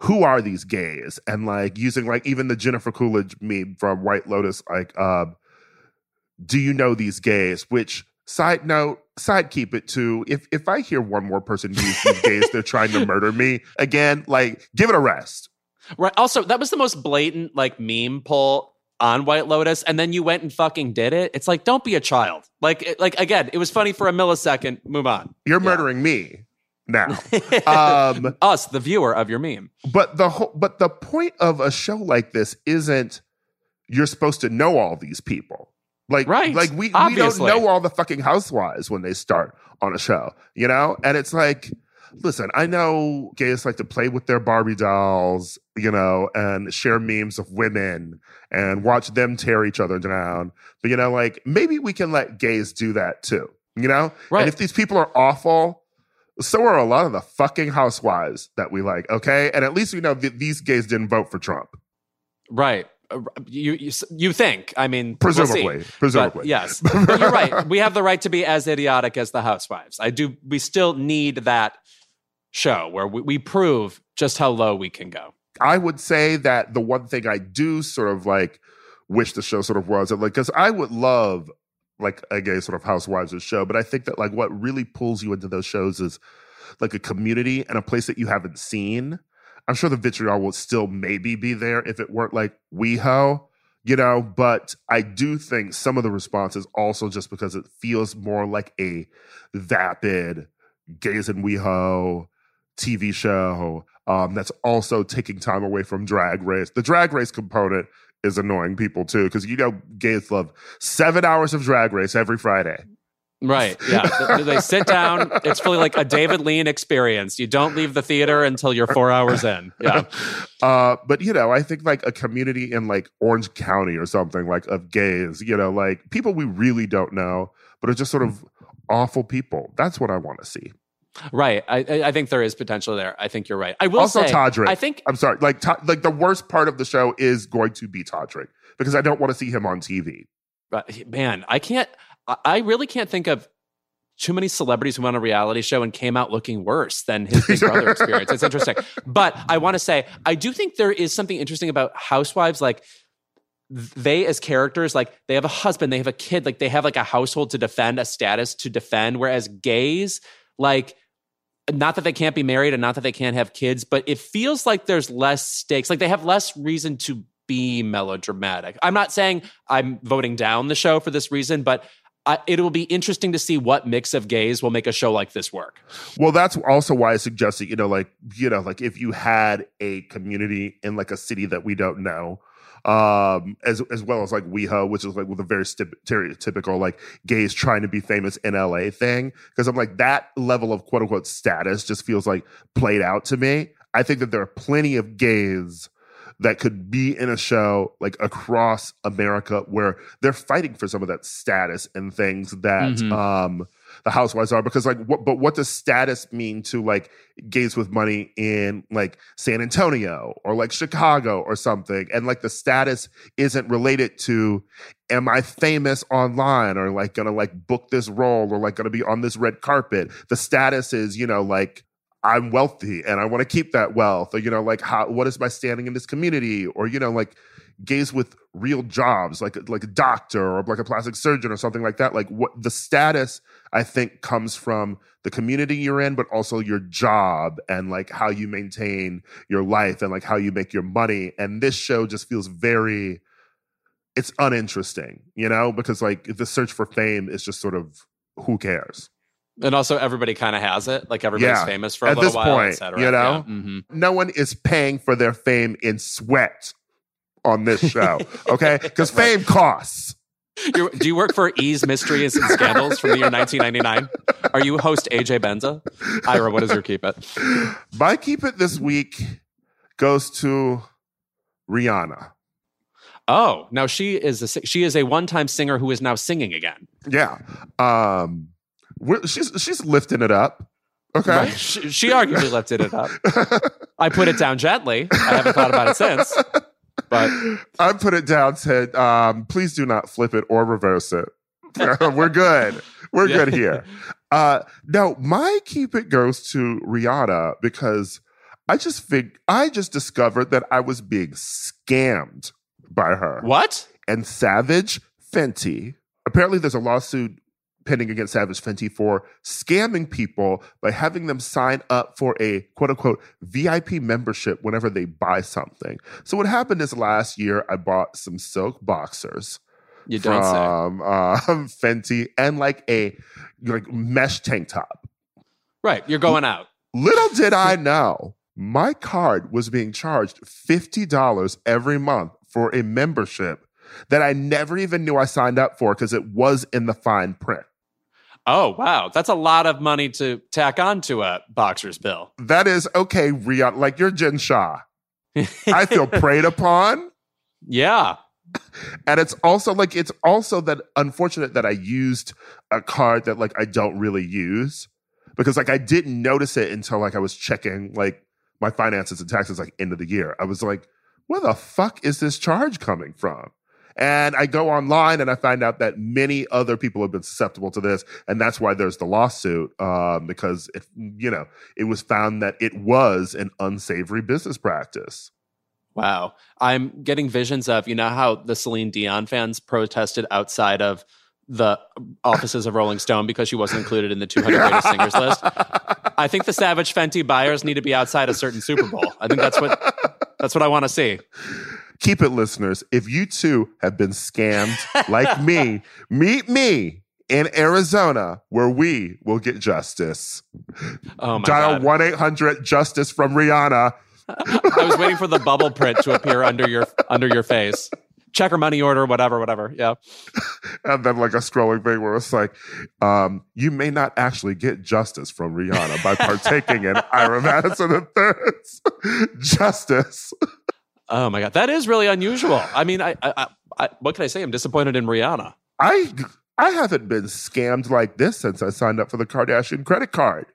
who are these gays? And like using like even the Jennifer Coolidge meme from White Lotus, like, um, do you know these gays? Which side note, side keep it to if if I hear one more person use these gays, they're trying to murder me again. Like, give it a rest. Right. Also, that was the most blatant like meme pull on White Lotus, and then you went and fucking did it. It's like, don't be a child. Like, like again, it was funny for a millisecond. Move on. You're Yeah. murdering me now. um, Us, the viewer of your meme. but the whole but the point of a show like this isn't you're supposed to know all these people. Like, Right. like we, we don't know all the fucking housewives when they start on a show, you know? And it's like, listen, I know gays like to play with their Barbie dolls, you know, and share memes of women and watch them tear each other down. But, you know, like maybe we can let gays do that too, you know? Right. And if these people are awful, so are a lot of the fucking housewives that we like, okay? And at least we know that these gays didn't vote for Trump. Right. You, you you think? I mean, we'll see. Presumably. presumably. But yes, but you're right. We have the right to be as idiotic as the Housewives. I do. We still need that show where we, we prove just how low we can go. I would say that the one thing I do sort of like wish the show sort of was like because I would love like a gay sort of housewives show, but I think that like what really pulls you into those shows is like a community and a place that you haven't seen. I'm sure the vitriol will still maybe be there if it weren't like WeHo, you know, but I do think some of the response is also just because it feels more like a vapid gays and WeHo TV show um, that's also taking time away from drag race. The drag race component is annoying people too because you know gays love seven hours of drag race every Friday. Right. Yeah. they, they sit down. It's fully like a David Lean experience. You don't leave the theater until you're four hours in. Yeah. Uh, but you know, I think like a community in like Orange County or something like of gays, you know, like people we really don't know, but are just sort of awful people. That's what I want to see. Right. I, I I think there is potential there. I think you're right. I will also, say, Todrick. I think I'm sorry. Like, to, like the worst part of the show is going to be Todrick because I don't want to see him on TV. But man, I can't. I- really can't think of too many celebrities who went on a reality show and came out looking worse than his Big Brother experience. It's interesting, but I want to say I do think there is something interesting about housewives. Like they, as characters, like they have a husband, they have a kid, like they have like a household to defend, a status to defend. Whereas gays, like not that they can't be married and not that they can't have kids, but it feels like there's less stakes. Like they have less reason to be melodramatic. I'm not saying I'm voting down the show for this reason, but I, it will be interesting to see what mix of gays will make a show like this work. Well, that's also why I suggested, you know, like, you know, like if you had a community in like a city that we don't know, um, as as well as like WeHo, which is like with a very stereotypical like gays trying to be famous in LA thing. Because I'm like that level of quote unquote status just feels like played out to me. I think that there are plenty of gays that could be in a show like across America where they're fighting for some of that status and things that Mhm. um the housewives are. Because like what but what does status mean to like gays with money in like San Antonio or like Chicago or something? And like the status isn't related to am I famous online or like gonna like book this role or like gonna be on this red carpet? The status is you know like I'm wealthy and I want to keep that wealth or you know like how what is my standing in this community? Or you know like gays with real jobs like like a doctor or like a plastic surgeon or something like that. Like what the status I think comes from the community you're in but also your job and like how you maintain your life and like how you make your money. And this show just feels very it's uninteresting you know because like the search for fame is just sort of who cares And also, everybody kind of has it. Like everybody's Yeah. famous for a At little this while, point, et you know? Yeah. Mhm. no one is paying for their fame in sweat on this show okay because fame costs You're, do you work for E!'s Mysteries and Scandals from the year 1999? Are you host AJ Benza? Ira, what is your keep it? my keep it this week goes to rihanna Oh, now she is a she is a one time singer who is now singing again. yeah um we're, she's she's lifting it up okay Right. She, she arguably lifted it up. I put it down gently. I haven't thought about it since. But I put it down, said, um, please do not flip it or reverse it. We're good. We're Yeah. good here. Uh, no, my keep it goes to Rihanna because I just fig- I just discovered that I was being scammed by her what? and Savage Fenty. Apparently, there's a lawsuit pending against Savage Fenty for scamming people by having them sign up for a quote unquote VIP membership whenever they buy something. So, what happened is last year I bought some silk boxers You don't say. from um, Fenty and like a like mesh tank top. Right. You're going out. Little did I know, my card was being charged $50 every month for a membership that I never even knew I signed up for because it was in the fine print. Oh, wow. That's a lot of money to tack on to a boxer's bill. That is okay, Rihanna. Like you're Jen Shah. I feel preyed upon. Yeah. And it's also like, it's also that unfortunate that I used a card that like I don't really use because like I didn't notice it until like I was checking like my finances and taxes like end of the year. I was like, where the fuck is this charge coming from? And I go online and I find out that many other people have been susceptible to this, and that's why there's the lawsuit um, because it, you know, it was found that it was an unsavory business practice. Wow. I'm getting visions of, you know, how the Celine Dion fans protested outside of the offices of Rolling Stone because she wasn't included in the 200 greatest singers list. I think the Savage Fenty buyers need to be outside a certain Super Bowl. I think that's what that's what I want to see. Keep it, listeners. If you too have been scammed like me, meet me in Arizona where we will get justice. Oh my Dial god. 1 800 Justice from Rihanna. I was waiting for the bubble print to appear under your under your face. Check or money order, whatever, whatever. Yeah. And then, like, a scrolling thing where it's like, um, you may not actually get justice from Rihanna by partaking in Ira Madison III's justice. Oh my god, that is really unusual. I mean, I, I, I, I what can I say? I'm disappointed in Rihanna. I I haven't been scammed like this since I signed up for the Kardashian credit card.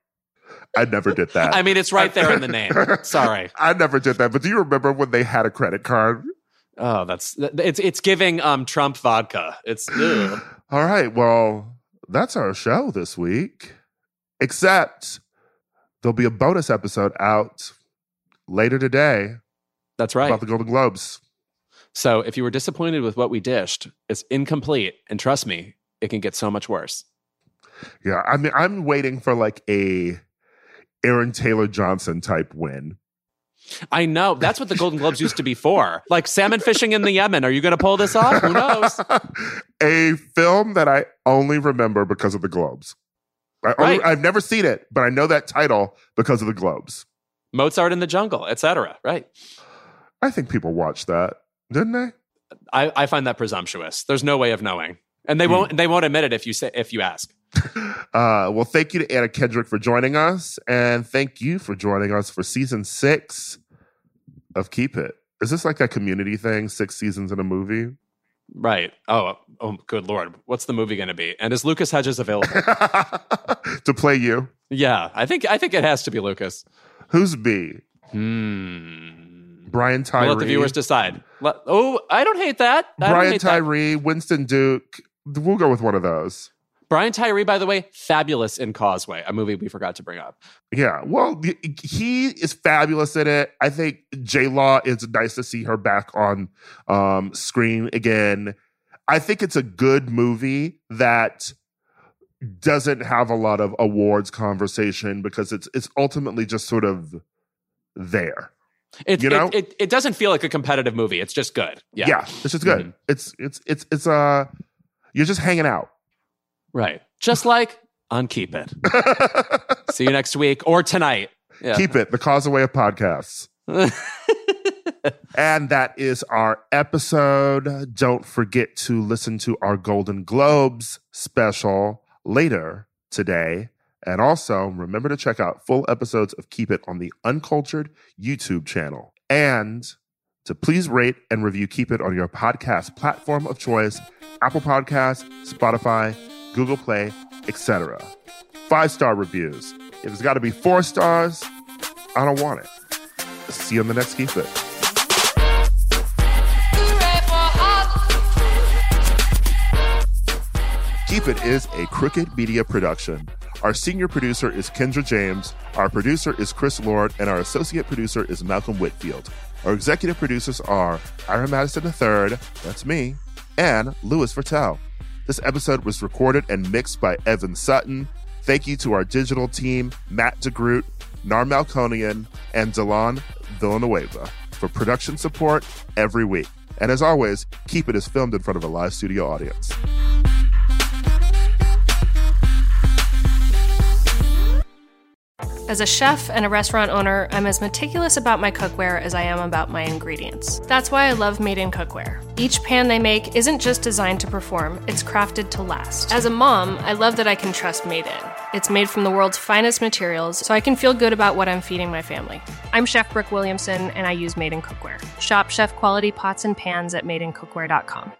I never did that. I mean, it's right there in the name. Sorry. I never did that. But do you remember when they had a credit card? Oh, that's it's it's giving um Trump vodka. It's ugh. All right. Well, that's our show this week. Except there'll be a bonus episode out later today that's right. about the Golden Globes. So if you were disappointed with what we dished, it's incomplete, and trust me, it can get so much worse. Yeah. I mean, I'm waiting for like a Aaron Taylor Johnson type win. I know. That's what the Golden Globes used to be for. Like salmon fishing in the Yemen. Are you going to pull this off? Who knows? a film that I only remember because of the Globes. I only, Right. I've never seen it, but I know that title because of the Globes. Mozart in the Jungle, etc. Right. I think people watched that, didn't they? I, I find that presumptuous. There's no way of knowing, and they won't. They won't admit it if you say if you ask. Uh, well, thank you to Anna Kendrick for joining us, and thank you for joining us for season six of Keep It. Is this like that community thing? Six seasons in a movie? Right. Oh. Oh. Good lord. What's the movie going to be? And is Lucas Hedges available? to play you? yeah. I think. I think it has to be Lucas. Who's B? Hmm. Brian Tyree. We'll let the viewers decide. Let- oh, I don't hate that. I Brian hate that. Tyree, Winston Duke. We'll go with one of those. Brian Tyree, by the way, fabulous in Causeway, a movie we forgot to bring up. Yeah, well, he is fabulous in it. I think J Law is nice to see her back on um, screen again. I think it's a good movie that doesn't have a lot of awards conversation because it's it's ultimately just sort of there. It, You know? it, it, it doesn't feel like a competitive movie. It's just good. Yeah. Yeah, it's just good. Mhm. It's it's it's it's uh you're just hanging out. Right. Just like on Keep It. See you next week or tonight. Yeah. Keep it the causeway of podcasts. And that is our episode. Don't forget to listen to our Golden Globes special later today. And also remember to check out full episodes of Keep It on the Uncultured YouTube channel. And to please rate and review Keep It on your podcast platform of choice Apple Podcasts, Spotify, Google Play, etc. Five star reviews. If it's got to be four stars, I don't want it. See you on the next Keep It. Keep It is a Crooked Media production. Our senior producer is Kendra James, our producer is Chris Lord, and our associate producer is Malcolm Whitfield. Our executive producers are Ira Madison III, that's me, and Louis Virtel. This episode was recorded and mixed by Evan Sutton. Thank you to our digital team, Matt DeGroot, Nar Melkonian, and Delon Villanueva for production support every week. And as always, Keep it as filmed in front of a live studio audience. As a chef and a restaurant owner, I'm as meticulous about my cookware as I am about my ingredients. That's why I love Made in Cookware. Each pan they make isn't just designed to perform, it's crafted to last. As a mom, I love that I can trust Made in. It's made from the world's finest materials, so I can feel good about what I'm feeding my family. I'm Chef Brooke Williamson, and I use Made in Cookware. Shop chef quality pots and pans at madeincookware.com.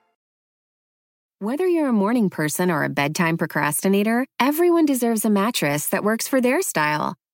Whether you're a morning person or a bedtime procrastinator, everyone deserves a mattress that works for their style.